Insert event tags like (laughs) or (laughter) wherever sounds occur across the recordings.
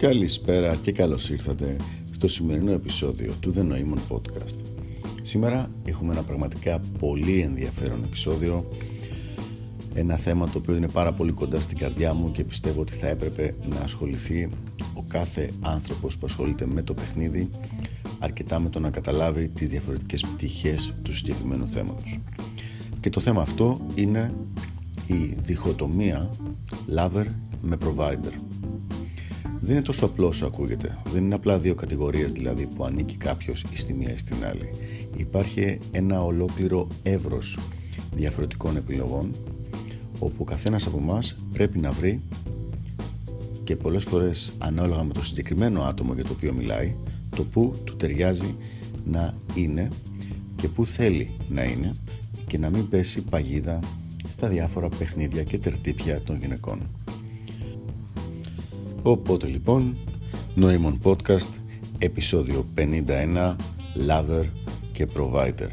Καλησπέρα και καλώς ήρθατε στο σημερινό επεισόδιο του The Noemon Podcast. Σήμερα έχουμε ένα πραγματικά πολύ ενδιαφέρον επεισόδιο ένα θέμα το οποίο είναι πάρα πολύ κοντά στην καρδιά μου και πιστεύω ότι θα έπρεπε να ασχοληθεί ο κάθε άνθρωπος που ασχολείται με το παιχνίδι αρκετά με το να καταλάβει τις διαφορετικές πτυχές του συγκεκριμένου θέματος. Και το θέμα αυτό είναι η διχοτομία lover με provider. Δεν είναι τόσο απλό όσο ακούγεται. Δεν είναι απλά δύο κατηγορίες δηλαδή που ανήκει κάποιος ή στη μία ή στην άλλη. Υπάρχει ένα ολόκληρο εύρος διαφορετικών επιλογών όπου ο καθένας από εμάς πρέπει να βρει και πολλές φορές ανάλογα με το συγκεκριμένο άτομο για το οποίο μιλάει το που του ταιριάζει να είναι και που θέλει να είναι και να μην πέσει παγίδα στα διάφορα παιχνίδια και τερτύπια των γυναικών. Οπότε λοιπόν, Noemon Podcast, επεισόδιο 51, Lover και Provider.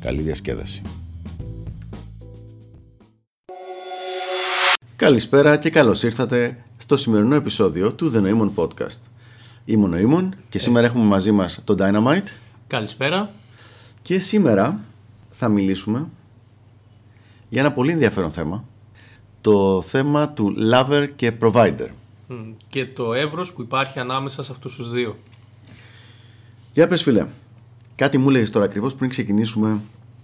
Καλή διασκέδαση. Καλησπέρα και καλώς ήρθατε στο σημερινό επεισόδιο του The Noemon Podcast. Είμαι ο Νοήμων και σήμερα έχουμε μαζί μας τον Dynamite. Καλησπέρα. Και σήμερα θα μιλήσουμε για ένα πολύ ενδιαφέρον θέμα. Το θέμα του lover και provider. Και το εύρος που υπάρχει ανάμεσα σε αυτούς τους δύο. Για πες φίλε, κάτι μου λέγεις τώρα ακριβώς πριν ξεκινήσουμε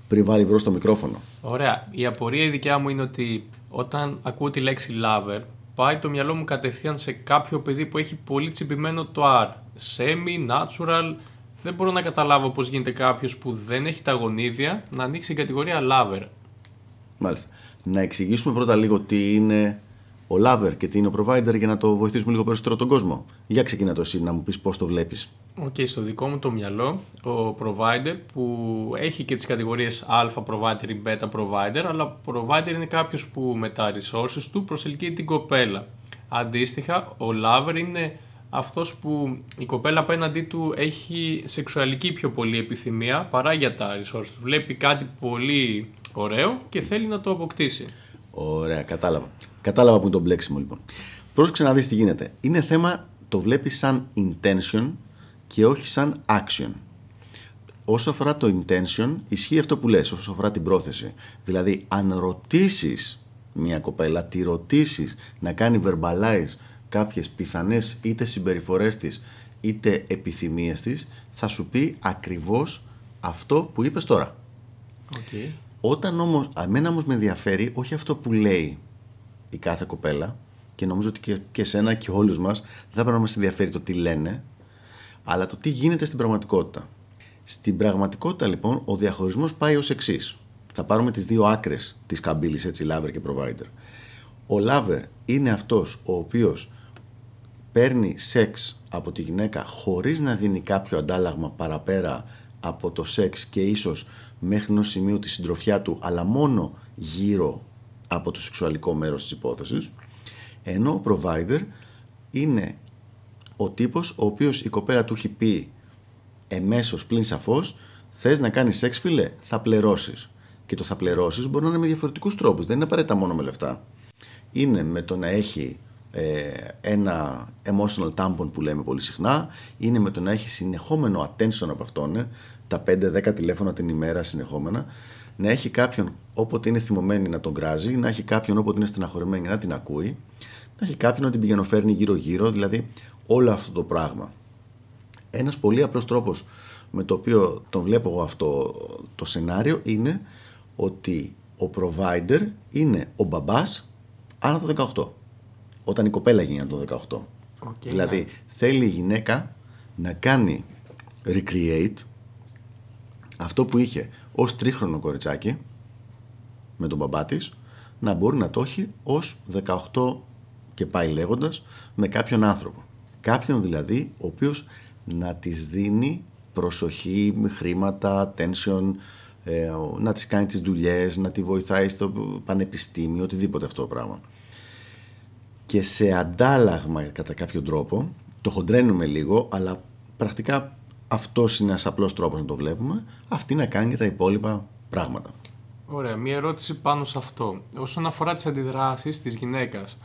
πριν βάλει μπρος το μικρόφωνο. Ωραία. Η απορία η δικιά μου είναι ότι όταν ακούω τη λέξη lover, πάει το μυαλό μου κατευθείαν σε κάποιο παιδί που έχει πολύ τσιμπημένο το R. Semi, natural. Δεν μπορώ να καταλάβω πώς γίνεται κάποιος που δεν έχει τα γονίδια να ανοίξει την κατηγορία lover. Μάλιστα. Να εξηγήσουμε πρώτα λίγο τι είναι ο lover και τι είναι ο provider για να το βοηθήσουμε λίγο περισσότερο τον κόσμο. Για ξεκίνα το εσύ να μου πεις πώς το βλέπεις. OK, okay, στο δικό μου το μυαλό, ο provider που έχει και τις κατηγορίες α provider ή beta provider, αλλά provider είναι κάποιος που με τα resources του προσελκύει την κοπέλα. Αντίστοιχα, ο lover είναι αυτός που η κοπέλα απέναντί του έχει σεξουαλική πιο πολύ επιθυμία παρά για τα resources του. Βλέπει κάτι πολύ ωραίο και θέλει να το αποκτήσει. Ωραία, κατάλαβα. Κατάλαβα που είναι το μπλέξιμο λοιπόν. Πρόσεξε να δεις τι γίνεται. Είναι θέμα, το βλέπεις σαν intention και όχι σαν action. Όσο αφορά το intention, ισχύει αυτό που λες, όσο αφορά την πρόθεση. Δηλαδή, αν ρωτήσεις μια κοπέλα, τη ρωτήσεις να κάνει verbalize κάποιες πιθανές είτε συμπεριφορές της, είτε επιθυμίες της, θα σου πει ακριβώς αυτό που είπες τώρα. Okay. Όταν όμως, αμένα όμως με ενδιαφέρει όχι αυτό που λέει η κάθε κοπέλα και νομίζω ότι και, και εσένα και όλους μας δεν θα πρέπει να μας ενδιαφέρει το τι λένε, αλλά το τι γίνεται στην πραγματικότητα. Στην πραγματικότητα λοιπόν ο διαχωρισμός πάει ως εξής. Θα πάρουμε τις δύο άκρες της καμπύλης έτσι lover και provider. Ο lover είναι αυτός ο οποίος παίρνει σεξ από τη γυναίκα χωρίς να δίνει κάποιο αντάλλαγμα παραπέρα από το σεξ και ίσως μέχρι ενός σημείου τη συντροφιά του αλλά μόνο γύρω από το σεξουαλικό μέρος της υπόθεσης ενώ ο provider είναι ο τύπος ο οποίος η κοπέλα του έχει πει εμέσως πλην σαφώς θες να κάνεις σεξ φίλε; Θα πληρώσεις και το θα πληρώσεις μπορεί να είναι με διαφορετικούς τρόπους δεν είναι απαραίτητα μόνο με λεφτά. Είναι με το να έχει ε, ένα emotional tampon που λέμε πολύ συχνά είναι με το να έχει συνεχόμενο attention από αυτόν ε, τα 5-10 τηλέφωνα την ημέρα συνεχόμενα να έχει κάποιον όποτε είναι θυμωμένη να τον κράζει, να έχει κάποιον όποτε είναι στεναχωρημένη να την ακούει, να έχει κάποιον να την πηγαινοφέρνει γύρω-γύρω, δηλαδή όλο αυτό το πράγμα. Ένας πολύ απλός τρόπος με το οποίο τον βλέπω εγώ αυτό το σενάριο είναι ότι ο provider είναι ο μπαμπάς άνω το 18. Όταν η κοπέλα γίνει το 18. Okay, δηλαδή ναι. θέλει η γυναίκα να κάνει recreate αυτό που είχε ως τρίχρονο κοριτσάκι με τον μπαμπά της να μπορεί να το έχει ως 18 και πάει λέγοντας με κάποιον άνθρωπο. Κάποιον δηλαδή ο οποίος να της δίνει προσοχή, χρήματα, attention, ε, να της κάνει τις δουλειές, να τη βοηθάει στο πανεπιστήμιο, οτιδήποτε αυτό το πράγμα. Και σε αντάλλαγμα κατά κάποιο τρόπο, το χοντρένουμε λίγο, αλλά πρακτικά αυτός είναι ένας απλός τρόπος να το βλέπουμε, αυτή να κάνει και τα υπόλοιπα πράγματα. Ωραία, μία ερώτηση πάνω σε αυτό. Όσον αφορά τις αντιδράσεις της γυναίκας,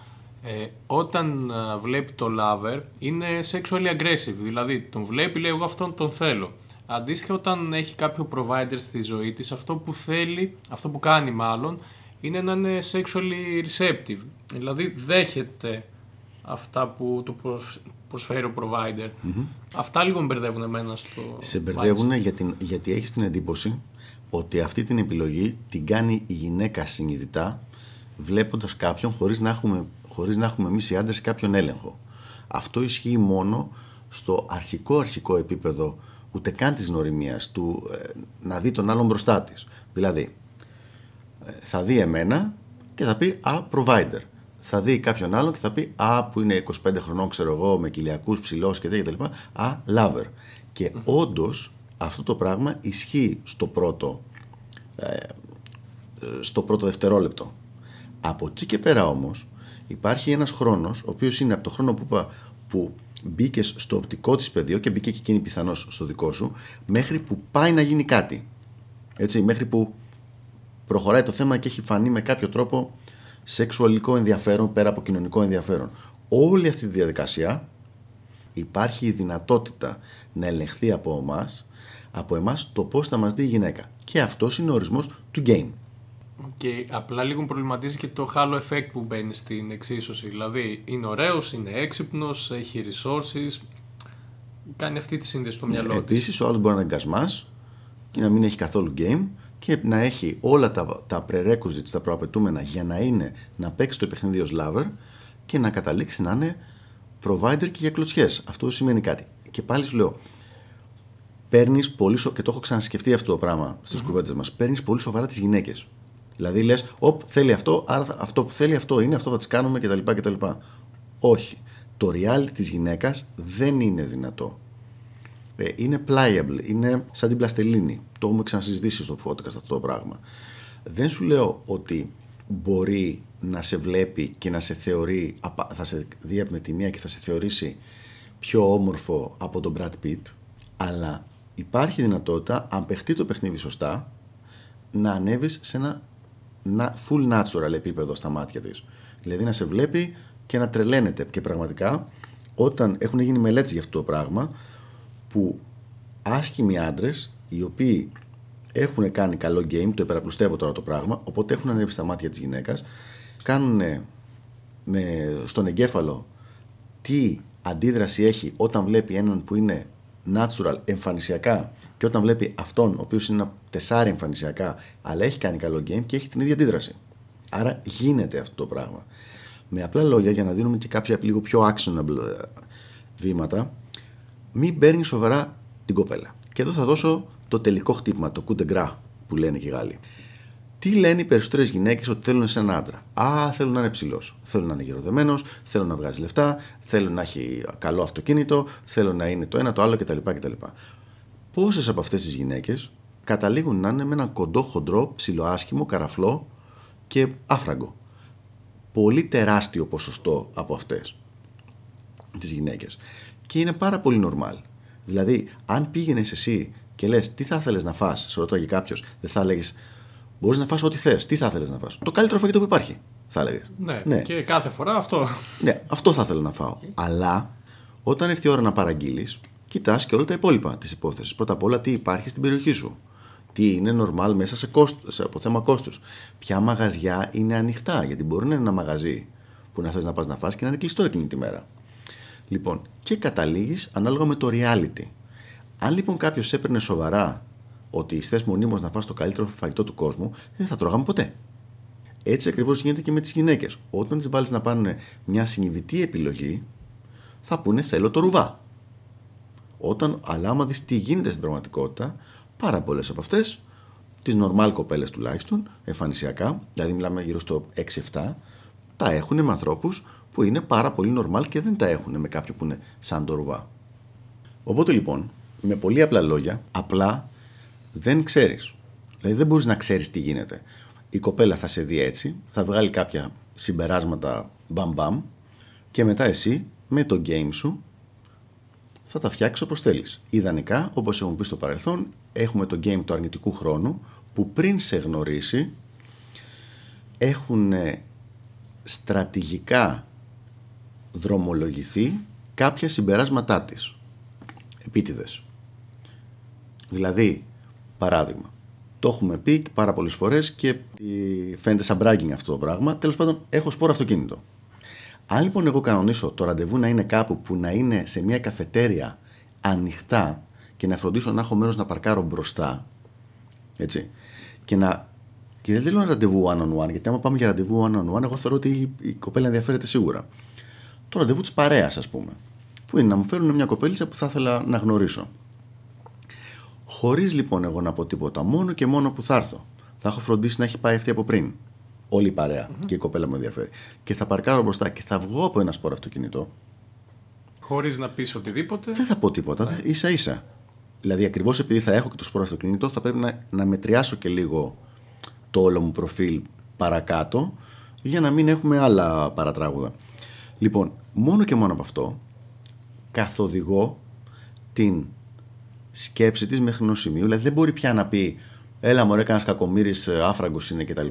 Ε, όταν βλέπει το lover είναι sexually aggressive, δηλαδή τον βλέπει λέει εγώ αυτόν τον θέλω. Αντίστοιχα όταν έχει κάποιο provider στη ζωή της αυτό που θέλει, αυτό που κάνει μάλλον είναι να είναι sexually receptive, δηλαδή δέχεται αυτά που του προσφέρει ο provider. Αυτά λίγο μπερδεύουν εμένα στο Σε μπερδεύουν γιατί, γιατί έχεις την εντύπωση ότι αυτή την επιλογή την κάνει η γυναίκα συνειδητά βλέποντας κάποιον χωρίς να έχουμε, χωρίς να έχουμε εμείς οι άντρες κάποιον έλεγχο. Αυτό ισχύει μόνο στο αρχικό αρχικό επίπεδο ούτε καν της γνωριμίας του ε, να δει τον άλλον μπροστά της. Δηλαδή, ε, θα δει εμένα και θα πει «Α, provider» θα δει κάποιον άλλον και θα πει Α, που είναι 25 χρονών, ξέρω εγώ, με κοιλιακούς ψηλός και τέτοια κτλ. Α, lover. Και mm. όντως αυτό το πράγμα ισχύει στο πρώτο, ε, στο πρώτο δευτερόλεπτο. Από εκεί και πέρα όμως υπάρχει ένας χρόνος, ο οποίος είναι από το χρόνο που, που μπήκες στο οπτικό της πεδίο και μπήκε και εκείνη πιθανώς στο δικό σου, μέχρι που πάει να γίνει κάτι. Έτσι, μέχρι που προχωράει το θέμα και έχει φανεί με κάποιο τρόπο σεξουαλικό ενδιαφέρον πέρα από κοινωνικό ενδιαφέρον. Όλη αυτή τη διαδικασία υπάρχει η δυνατότητα να ελεγχθεί από εμάς από εμάς το πώς θα μας δει η γυναίκα. Και αυτός είναι ο ορισμός του game. Και απλά λίγο προβληματίζει και το halo effect που μπαίνει στην εξίσωση. Δηλαδή είναι ωραίος, είναι έξυπνος, έχει resources, κάνει αυτή τη σύνδεση στο μυαλό ναι, Επίσης ο άλλος μπορεί να είναι γκασμάς και να μην έχει καθόλου game και να έχει όλα τα, τα prerequisites, τα προαπαιτούμενα για να είναι να παίξει το παιχνίδι ως lover και να καταλήξει να είναι provider και για κλωτσιές. Αυτό σημαίνει κάτι. Και πάλι σου λέω, παίρνεις πολύ σοβαρά, και το έχω ξανασκεφτεί αυτό το πράγμα στις mm-hmm. κουβέντες μας, παίρνεις πολύ σοβαρά τις γυναίκες. Δηλαδή λες, Οπ, θέλει αυτό, άρα αυτό που θέλει αυτό είναι, αυτό θα τις κάνουμε κτλ. κτλ. Όχι. Το reality της γυναίκας δεν είναι δυνατό. Ε, είναι pliable, είναι σαν την πλαστελίνη. Το έχουμε ξανασυζητήσει στο podcast αυτό το πράγμα. Δεν σου λέω ότι μπορεί να σε βλέπει και να σε θεωρεί, θα σε δει με τη μία και θα σε θεωρήσει πιο όμορφο από τον Brad Pitt, αλλά υπάρχει δυνατότητα, αν παιχτεί το παιχνίδι σωστά, να ανέβεις σε ένα full natural επίπεδο στα μάτια της. Δηλαδή να σε βλέπει και να τρελαίνεται. Και πραγματικά, όταν έχουν γίνει μελέτες για αυτό το πράγμα, που άσχημοι άντρες, οι οποίοι έχουν κάνει καλό game, το υπεραπλουστεύω τώρα το πράγμα, οπότε έχουν ανέβει στα μάτια της γυναίκας, κάνουν με, στον εγκέφαλο τι αντίδραση έχει όταν βλέπει έναν που είναι natural εμφανισιακά και όταν βλέπει αυτόν ο οποίος είναι ένα τεσσάρι εμφανισιακά αλλά έχει κάνει καλό game και έχει την ίδια αντίδραση. Άρα γίνεται αυτό το πράγμα. Με απλά λόγια για να δίνουμε και κάποια λίγο πιο actionable ε, βήματα μην παίρνεις σοβαρά την κοπέλα. Και εδώ θα δώσω το τελικό χτύπημα, το coup de gras που λένε και οι Γάλλοι. Τι λένε οι περισσότερες γυναίκες ότι θέλουν σε έναν άντρα; Α, θέλουν να είναι ψηλός. Θέλουν να είναι γεροδεμένος, θέλουν να βγάζει λεφτά, θέλουν να έχει καλό αυτοκίνητο, θέλουν να είναι το ένα το άλλο κτλ. κτλ. Πόσες από αυτές τις γυναίκες καταλήγουν να είναι με ένα κοντό, χοντρό, ψηλοάσχημο, καραφλό και άφραγκο; Πολύ τεράστιο ποσοστό από αυτές τις γυναίκες και είναι πάρα πολύ normal. Δηλαδή, αν πήγαινες εσύ και λες τι θα ήθελε να φας, σε ρωτάει κάποιος, δεν θα έλεγε Μπορείς να φας ό,τι θες. Τι θα ήθελε να φας. Το καλύτερο φαγητό που υπάρχει, θα έλεγε. Ναι, ναι, και κάθε φορά αυτό. Ναι, αυτό θα ήθελα να φάω. Αλλά όταν έρθει η ώρα να παραγγείλεις, κοιτάς και όλα τα υπόλοιπα της υπόθεσης. Πρώτα απ' όλα, τι υπάρχει στην περιοχή σου. Τι είναι normal μέσα σε, κόστος, σε από θέμα κόστου. Ποια μαγαζιά είναι ανοιχτά. Γιατί μπορεί να είναι ένα μαγαζί που να θες να πας να φας και να είναι κλειστό εκείνη τη μέρα. Λοιπόν, και καταλήγεις ανάλογα με το reality. Αν λοιπόν κάποιος έπαιρνε σοβαρά ότι θε μονίμω να φας το καλύτερο φαγητό του κόσμου, δεν θα τρώγαμε ποτέ. Έτσι ακριβώς γίνεται και με τις γυναίκες. Όταν τις βάλεις να πάρουν μια συνειδητή επιλογή, θα πούνε θέλω το ρουβά. Όταν, αλλά άμα δεις τι γίνεται στην πραγματικότητα, πάρα πολλές από αυτές, τις νορμάλ κοπέλες τουλάχιστον, εμφανισιακά, δηλαδή μιλάμε γύρω στο 6-7, τα έχουν με ανθρώπους που είναι πάρα πολύ normal και δεν τα έχουν με κάποιο που είναι σαν το ρουβά. Οπότε λοιπόν, με πολύ απλά λόγια, απλά δεν ξέρεις. Δηλαδή δεν μπορείς να ξέρεις τι γίνεται. Η κοπέλα θα σε δει έτσι, θα βγάλει κάποια συμπεράσματα μπαμ μπαμ και μετά εσύ με το game σου θα τα φτιάξεις όπως θέλεις. Ιδανικά, όπως έχουμε πει στο παρελθόν, έχουμε το game του αρνητικού χρόνου που πριν σε γνωρίσει έχουν στρατηγικά δρομολογηθεί κάποια συμπεράσματά της. Επίτηδες. Δηλαδή, παράδειγμα, το έχουμε πει πάρα πολλές φορές και φαίνεται σαν bragging αυτό το πράγμα. Τέλος πάντων, έχω σπόρο αυτοκίνητο. Αν λοιπόν εγώ κανονίσω το ραντεβού να είναι κάπου που να είναι σε μια καφετέρια ανοιχτά και να φροντίσω να έχω μέρος να παρκάρω μπροστά. Έτσι. Και να. Και δεν λέω ραντεβού one on one, γιατί άμα πάμε για ραντεβού one on one, εγώ θεωρώ ότι η κοπέλα ενδιαφέρεται σίγουρα. Το ραντεβού της παρέας, ας πούμε. Που είναι να μου φέρουν μια κοπέλισσα που θα ήθελα να γνωρίσω. Χωρίς λοιπόν εγώ να πω τίποτα, μόνο και μόνο που θα έρθω. Θα έχω φροντίσει να έχει πάει αυτή από πριν. Όλη η παρεα και η κοπέλα μου ενδιαφέρει. Και θα παρκάρω μπροστά και θα βγω από ένα σπόρο αυτοκίνητο. Χωρίς να πεις οτιδήποτε. Δεν θα πω τίποτα. Ναι. σα ίσα. Δηλαδή, ακριβώς επειδή θα έχω και το σπόρο αυτοκίνητο, θα πρέπει να, να μετριάσω και λίγο το όλο μου προφίλ παρακάτω για να μην έχουμε άλλα παρατράγουδα. Λοιπόν, μόνο και μόνο από αυτό καθοδηγώ την σκέψη της μέχρι ενός σημείου. Δηλαδή δεν μπορεί πια να πει Έλα, μωρέ, κανένας κακομοίρη ε, άφραγκος είναι κτλ.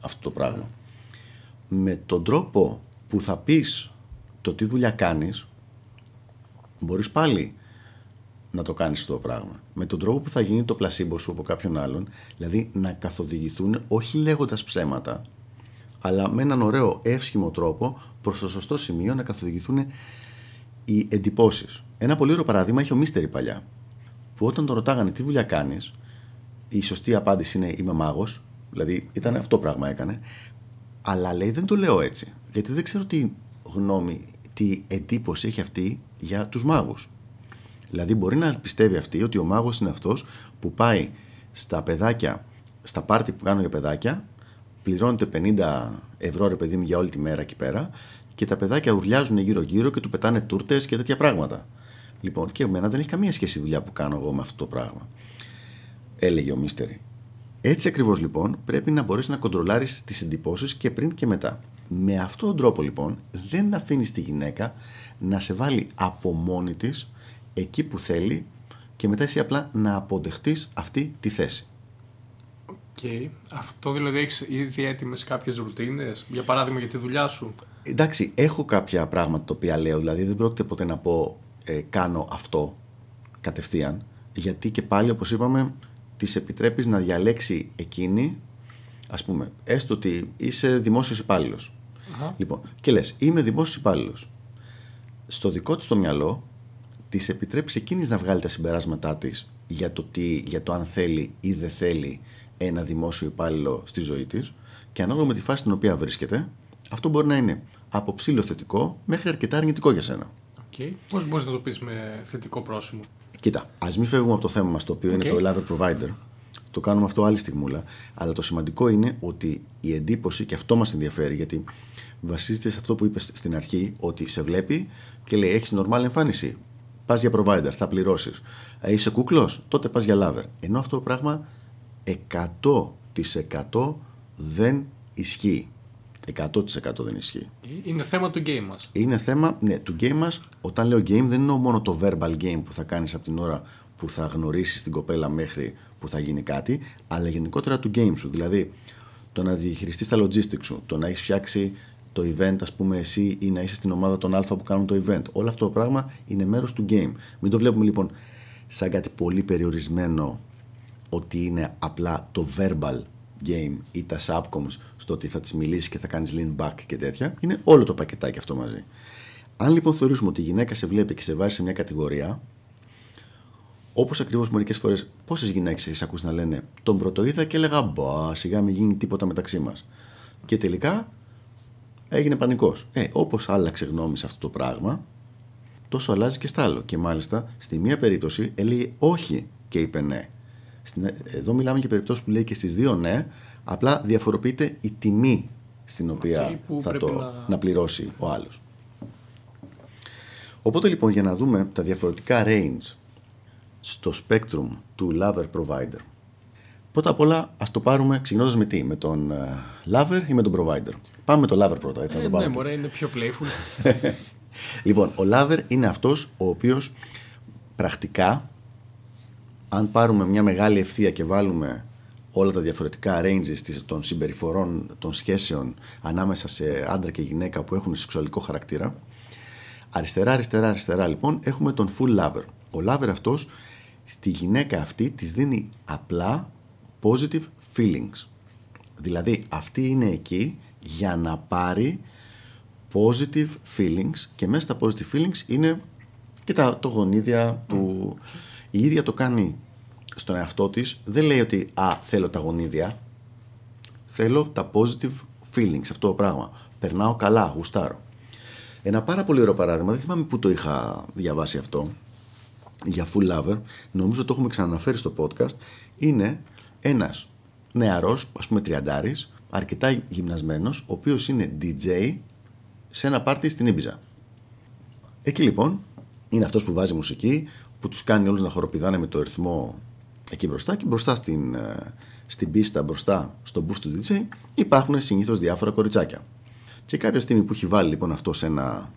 Αυτό το πράγμα. Με τον τρόπο που θα πεις το τι δουλειά κάνεις, μπορείς πάλι να το κάνεις αυτό το πράγμα. Με τον τρόπο που θα γίνει το πλασίμπο σου από κάποιον άλλον, δηλαδή να καθοδηγηθούν όχι λέγοντας ψέματα, αλλά με έναν ωραίο εύσχυμο τρόπο προς το σωστό σημείο να καθοδηγηθούν οι εντυπώσεις. Ένα πολύ ωραίο παράδειγμα έχει ο Μίστερη παλιά που όταν τον ρωτάγανε τι δουλειά κάνεις, η σωστή απάντηση είναι Είμαι μάγος. Δηλαδή ήταν αυτό πράγμα έκανε. Αλλά λέει δεν το λέω έτσι. Γιατί δεν ξέρω τι γνώμη, τι εντύπωση έχει αυτή για τους μάγους. Δηλαδή μπορεί να πιστεύει αυτή ότι ο μάγος είναι αυτός που πάει στα παιδάκια, στα πάρτι που κάνουν για παιδάκια, πληρώνεται 50 ευρώ ρε παιδί μου για όλη τη μέρα εκεί πέρα και τα παιδάκια ουρλιάζουν γύρω-γύρω και του πετάνε τούρτες και τέτοια πράγματα. Λοιπόν, και εμένα δεν έχει καμία σχέση η δουλειά που κάνω εγώ με αυτό το πράγμα. Έλεγε ο Mystery. Έτσι ακριβώς λοιπόν πρέπει να μπορείς να κοντρολάρεις τις εντυπώσεις και πριν και μετά. Με αυτόν τον τρόπο λοιπόν δεν αφήνεις τη γυναίκα να σε βάλει από μόνη της εκεί που θέλει και μετά εσύ απλά να αποδεχτείς αυτή τη θέση. OK. Okay. Αυτό δηλαδή έχεις ήδη έτοιμες κάποιες ρουτίνες, για παράδειγμα για τη δουλειά σου. Εντάξει, έχω κάποια πράγματα τα οποία λέω, δηλαδή δεν πρόκειται ποτέ να πω ε, κάνω αυτό κατευθείαν, γιατί και πάλι όπως είπαμε της επιτρέπεις να διαλέξει εκείνη, ας πούμε, έστω ότι είσαι δημόσιος υπάλληλος. Λοιπόν, και λες, είμαι δημόσιος υπάλληλος. Στο δικό της το μυαλό, της επιτρέπεις εκείνης να βγάλει τα συμπεράσματά της για το, τι, για το αν θέλει ή δεν θέλει ένα δημόσιο υπάλληλο στη ζωή της και ανάλογα με τη φάση στην οποία βρίσκεται, αυτό μπορεί να είναι από ψήλο θετικό μέχρι αρκετά αρνητικό για σένα. Okay. Πώς μπορείς να το πεις με θετικό πρόσημο; Κοίτα, ας μην φεύγουμε από το θέμα μας το οποίο είναι το Lover Provider. Το κάνουμε αυτό άλλη στιγμούλα. Αλλά το σημαντικό είναι ότι η εντύπωση, και αυτό μας ενδιαφέρει, γιατί βασίζεται σε αυτό που είπες στην αρχή, ότι σε βλέπει και λέει: Έχεις normal εμφάνιση. Πας για provider, θα πληρώσεις. Ε, είσαι κούκλος, τότε πας για lover. Ενώ αυτό το πράγμα 100% δεν ισχύει. 100% δεν ισχύει. Είναι θέμα του game μας. Είναι θέμα ναι, του game μας. Όταν λέω game, δεν εννοώ μόνο το verbal game που θα κάνεις από την ώρα που θα γνωρίσεις την κοπέλα μέχρι που θα γίνει κάτι, αλλά γενικότερα του game σου. Δηλαδή, το να διαχειριστείς τα logistics σου, το να έχεις φτιάξει το event, ας πούμε, εσύ ή να είσαι στην ομάδα των Α που κάνουν το event. Όλο αυτό το πράγμα είναι μέρος του game. Μην το βλέπουμε λοιπόν σαν κάτι πολύ περιορισμένο ότι είναι απλά το verbal game ή τα subcoms στο ότι θα τη μιλήσεις και θα κάνεις lean back και τέτοια. Είναι όλο το πακετάκι αυτό μαζί. Αν λοιπόν θεωρήσουμε ότι η γυναίκα σε βλέπει και σε βάζει σε μια κατηγορία, όπως ακριβώς μερικές φορές, πόσες γυναίκες έχεις ακούσει να λένε Τον πρωτοείδα και έλεγα Μπα, σιγά μην γίνει τίποτα μεταξύ μας. Και τελικά έγινε πανικός. Ε, όπως άλλαξε γνώμη σε αυτό το πράγμα, τόσο αλλάζει και στα άλλο. Και μάλιστα στη μία περίπτωση έλεγε όχι και είπε ναι. Εδώ μιλάμε για περιπτώσεις που λέει και στις δύο ναι, απλά διαφοροποιείται η τιμή στην οποία θα το να... πληρώσει ο άλλος. Οπότε λοιπόν για να δούμε τα διαφορετικά range στο spectrum του lover provider. Πρώτα απ' όλα ας το πάρουμε ξεκινώντας με τι, με τον ε, lover ή με τον provider; Πάμε με τον lover πρώτα, έτσι ε, να το Ναι, μωρέ, είναι πιο playful. (laughs) λοιπόν, ο lover είναι αυτός ο οποίος πρακτικά αν πάρουμε μια μεγάλη ευθεία και βάλουμε όλα τα διαφορετικά ranges των συμπεριφορών, των σχέσεων ανάμεσα σε άντρα και γυναίκα που έχουν σεξουαλικό χαρακτήρα, Αριστερά, αριστερά, αριστερά λοιπόν έχουμε τον full lover. Ο lover αυτός στη γυναίκα αυτή της δίνει απλά positive feelings. Δηλαδή αυτή είναι εκεί για να πάρει positive feelings και μέσα στα positive feelings είναι και τα, το γονίδια του... Η ίδια το κάνει στον εαυτό της, δεν λέει ότι «Α, θέλω τα γονίδια», θέλω τα positive feelings, αυτό το πράγμα. Περνάω καλά, γουστάρω. Ένα πάρα πολύ ωραίο παράδειγμα, δεν θυμάμαι πού το είχα διαβάσει αυτό, για full lover, νομίζω το έχουμε ξαναναφέρει στο podcast, είναι ένας νεαρός, ας πούμε τριαντάρης, αρκετά γυμνασμένος, ο οποίος είναι DJ σε ένα πάρτι στην Ήμπιζα. Εκεί λοιπόν είναι αυτός που βάζει μουσική, που τους κάνει όλους να χοροπηδάνε με το ρυθμό εκεί μπροστά και μπροστά στην, ε, στην πίστα, μπροστά στο μπουφ του DJ υπάρχουν συνήθως διάφορα κοριτσάκια. Και κάποια στιγμή που έχει βάλει λοιπόν αυτό σε ένα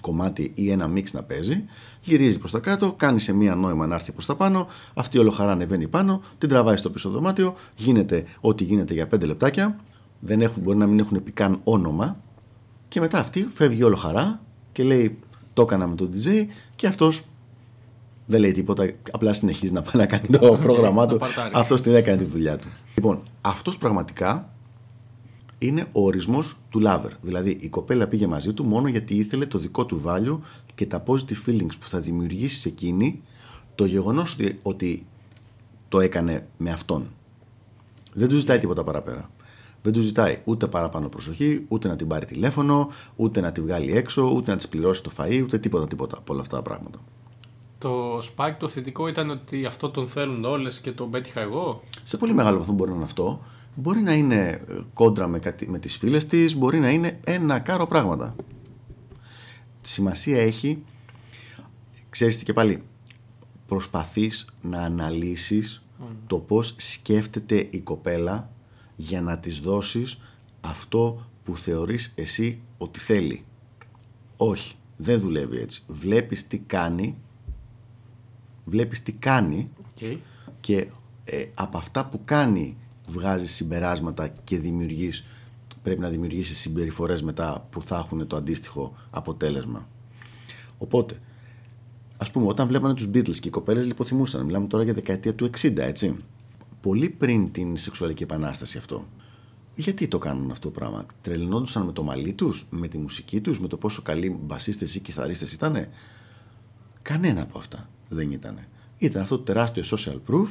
κομμάτι ή ένα μίξ να παίζει, γυρίζει προς τα κάτω, κάνει σε μία νόημα να έρθει προς τα πάνω, αυτή όλο χαρά ανεβαίνει πάνω, την τραβάει στο πίσω δωμάτιο, γίνεται ό,τι γίνεται για 5 λεπτάκια, δεν έχουν, μπορεί να μην έχουν πει καν όνομα, και μετά αυτή φεύγει όλο χαρά και λέει το έκανα με τον DJ και αυτός δεν λέει τίποτα, απλά συνεχίζει να πάει να κάνει το πρόγραμμά του. Αυτός την έκανε τη δουλειά του. Λοιπόν, αυτός πραγματικά είναι ο ορισμός του lover. Δηλαδή η κοπέλα πήγε μαζί του μόνο γιατί ήθελε το δικό του value και τα positive feelings που θα δημιουργήσει σε εκείνη το γεγονός ότι, ότι το έκανε με αυτόν. Δεν του ζητάει τίποτα παραπέρα. Δεν του ζητάει ούτε παραπάνω προσοχή, ούτε να την πάρει τηλέφωνο, ούτε να τη βγάλει έξω, ούτε να της πληρώσει το φαΐ, ούτε τίποτα τίποτα από όλα αυτά τα πράγματα. Το σπάκι το θετικό ήταν ότι αυτό τον θέλουν όλες και τον πέτυχα εγώ. Σε πολύ μεγάλο βαθμό μπορεί να είναι αυτό. Μπορεί να είναι ε, κόντρα με, με τις φίλες της, μπορεί να είναι ένα κάρο πράγματα. Σημασία έχει, ξέρεις τι και πάλι, προσπαθείς να αναλύσεις το πώς σκέφτεται η κοπέλα για να της δώσεις αυτό που θεωρείς εσύ ότι θέλει. Όχι, δεν δουλεύει έτσι. Βλέπεις τι κάνει, βλέπεις τι κάνει και ε, από αυτά που κάνει βγάζεις συμπεράσματα και δημιουργείς, πρέπει να δημιουργήσεις συμπεριφορές μετά που θα έχουν το αντίστοιχο αποτέλεσμα. Οπότε, ας πούμε, όταν βλέπανε τους Beatles και οι κοπέλες λιποθυμούσαν, μιλάμε τώρα για δεκαετία του 60, έτσι, πολύ πριν την σεξουαλική επανάσταση αυτό. Γιατί το κάνουν αυτό το πράγμα, τρελνόντουσαν με το μαλλί τους, με τη μουσική τους, με το πόσο καλοί μπασίστες ή κιθαρίστες ήτανε; Κανένα από αυτά δεν ήτανε. Ήταν αυτό το τεράστιο social proof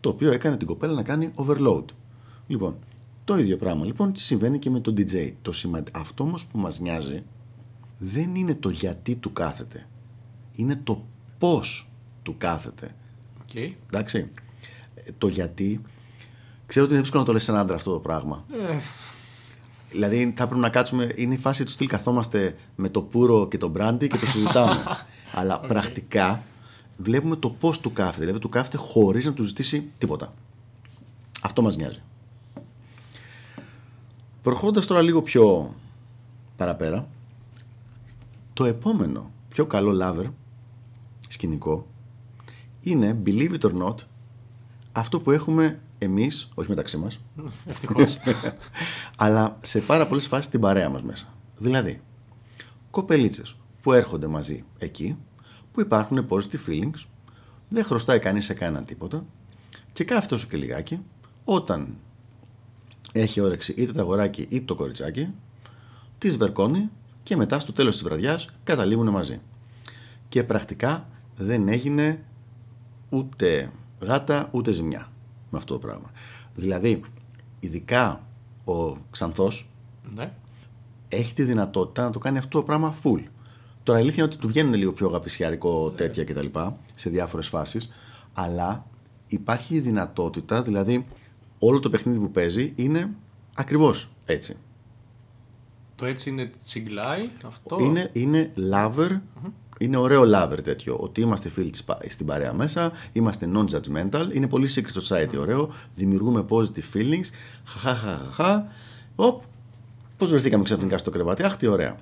το οποίο έκανε την κοπέλα να κάνει overload. Λοιπόν, το ίδιο πράγμα λοιπόν συμβαίνει και με τον DJ. Το Αυτό όμως που μας νοιάζει δεν είναι το γιατί του κάθεται. Είναι το πώς του κάθεται. Okay. Εντάξει. Το γιατί, ξέρω ότι είναι δύσκολο να το λες σε έναν άντρα αυτό το πράγμα. Ε. Δηλαδή θα πρέπει να κάτσουμε, είναι η φάση του στυλ καθόμαστε με το πουρο και το μπράντι και το συζητάμε. (laughs) Αλλά okay. πρακτικά βλέπουμε το πώς του κάθεται. Δηλαδή του κάθεται χωρίς να του ζητήσει τίποτα. Αυτό μας νοιάζει. Προχώντας τώρα λίγο πιο παραπέρα, το επόμενο πιο καλό lover σκηνικό είναι, believe it or not, αυτό που έχουμε εμείς, όχι μεταξύ μας, Ευτυχώς. (laughs) αλλά σε πάρα πολλές φάσεις στην παρέα μας μέσα. Δηλαδή, κοπελίτσες που έρχονται μαζί εκεί, που υπάρχουν positive feelings, δεν χρωστάει κανείς σε κανένα τίποτα και κάθε τόσο και λιγάκι, όταν έχει όρεξη είτε το αγοράκι είτε το κοριτσάκι, τις βερκώνει και μετά στο τέλος της βραδιάς καταλήγουν μαζί. Και πρακτικά δεν έγινε ούτε γάτα ούτε ζημιά με αυτό το πράγμα. Δηλαδή, ειδικά ο Ξανθός ναι. έχει τη δυνατότητα να το κάνει αυτό το πράγμα full. Τώρα η αλήθεια είναι ότι του βγαίνουν λίγο πιο αγαπησιάρικο τέτοια κτλ. σε διάφορες φάσεις. Αλλά υπάρχει η δυνατότητα, δηλαδή όλο το παιχνίδι που παίζει είναι ακριβώς έτσι. Το έτσι είναι τσιγκλάι, αυτό. Είναι, είναι lover, είναι ωραίο lover τέτοιο. Ότι είμαστε φίλοι στην παρέα μέσα, είμαστε non-judgmental, είναι πολύ secret society ωραίο, δημιουργούμε positive feelings. Χαχαχαχα. Πώς βρεθήκαμε ξαφνικά στο κρεβάτι, Αχ, τι ωραία.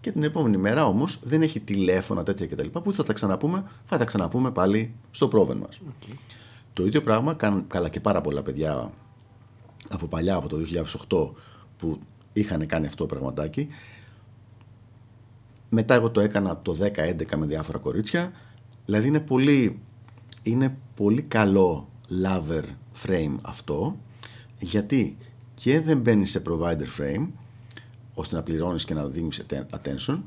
Και την επόμενη μέρα όμως δεν έχει τηλέφωνα τέτοια κτλ. Που θα τα ξαναπούμε, θα τα ξαναπούμε πάλι στο πρόβεν μας. Okay. Το ίδιο πράγμα κάνουν καλά και πάρα πολλά παιδιά από παλιά, από το 2008, που είχαν κάνει αυτό το πραγματάκι. Μετά εγώ το έκανα από το 10-11 με διάφορα κορίτσια. Δηλαδή είναι πολύ, είναι πολύ καλό lover frame αυτό γιατί και δεν μπαίνει σε provider frame ώστε να πληρώνεις και να δίνεις attention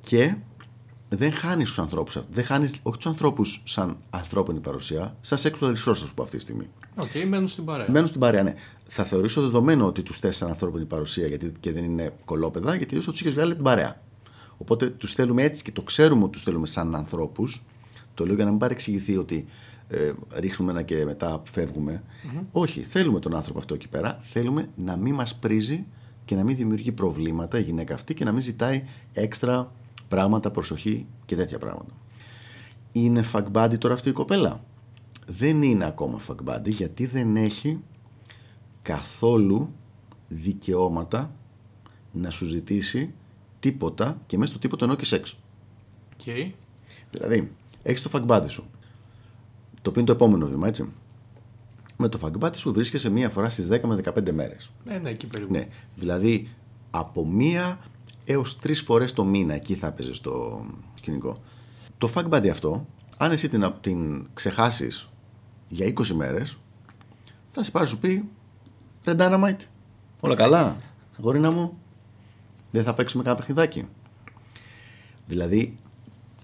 και δεν χάνεις τους ανθρώπους. Δεν χάνεις όχι τους ανθρώπους σαν ανθρώπινη παρουσία, σαν sexual resources που αυτή τη στιγμή. OK, okay, μένουν στην παρέα. Μένουν στην παρέα, ναι. Θα θεωρήσω δεδομένο ότι τους θες σαν ανθρώπινη παρουσία γιατί και δεν είναι κωλόπαιδα, γιατί ίσως τους είχες βγάλει την παρέα. Οπότε τους θέλουμε έτσι και το ξέρουμε ότι τους θέλουμε σαν ανθρώπους. Το λέω για να μην παρεξηγηθεί ότι ε, ρίχνουμε ένα και μετά φεύγουμε. Mm-hmm. Όχι, θέλουμε τον άνθρωπο αυτό εκεί πέρα. Θέλουμε να μην μας πρίζει και να μην δημιουργεί προβλήματα η γυναίκα αυτή και να μην ζητάει έξτρα πράγματα, προσοχή και τέτοια πράγματα. Είναι fuck τώρα αυτή η κοπέλα; Δεν είναι ακόμα fuck γιατί δεν έχει καθόλου δικαιώματα να σου ζητήσει τίποτα και μέσα στο τίποτα εννοώ και σεξ. Okay. Δηλαδή, έχεις το fuck σου. Το οποίο είναι το επόμενο βήμα, έτσι. Με το fuck σου βρίσκεσαι μία φορά στις 10 με 15 μέρες. Ναι, ναι, εκεί περίπου. Ναι, δηλαδή από μία έως τρεις φορές το μήνα εκεί θα έπαιζες στο σκηνικό. Το fuck buddy αυτό, αν εσύ την, την ξεχάσεις για 20 μέρες, θα σε πάρει σου πει ρε Dynamite, όλα καλά, γορίνα μου, δεν θα παίξουμε κανένα παιχνιδάκι. Δηλαδή,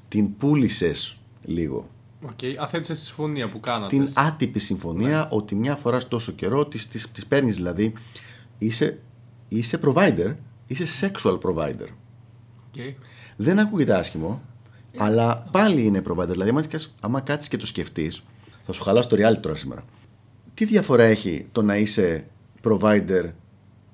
την πούλησες λίγο. Okay. Αθέτησε τη συμφωνία που κάνατε. Την άτυπη συμφωνία ναι. ότι μια φορά τόσο καιρό τη παίρνεις δηλαδή. Είσαι, είσαι provider είσαι sexual provider. Okay. Δεν ακούγεται άσχημο, αλλά πάλι είναι provider. Δηλαδή, άμα κάτσεις και το σκεφτείς, θα σου χαλάσει το reality τώρα σήμερα. Τι διαφορά έχει το να είσαι provider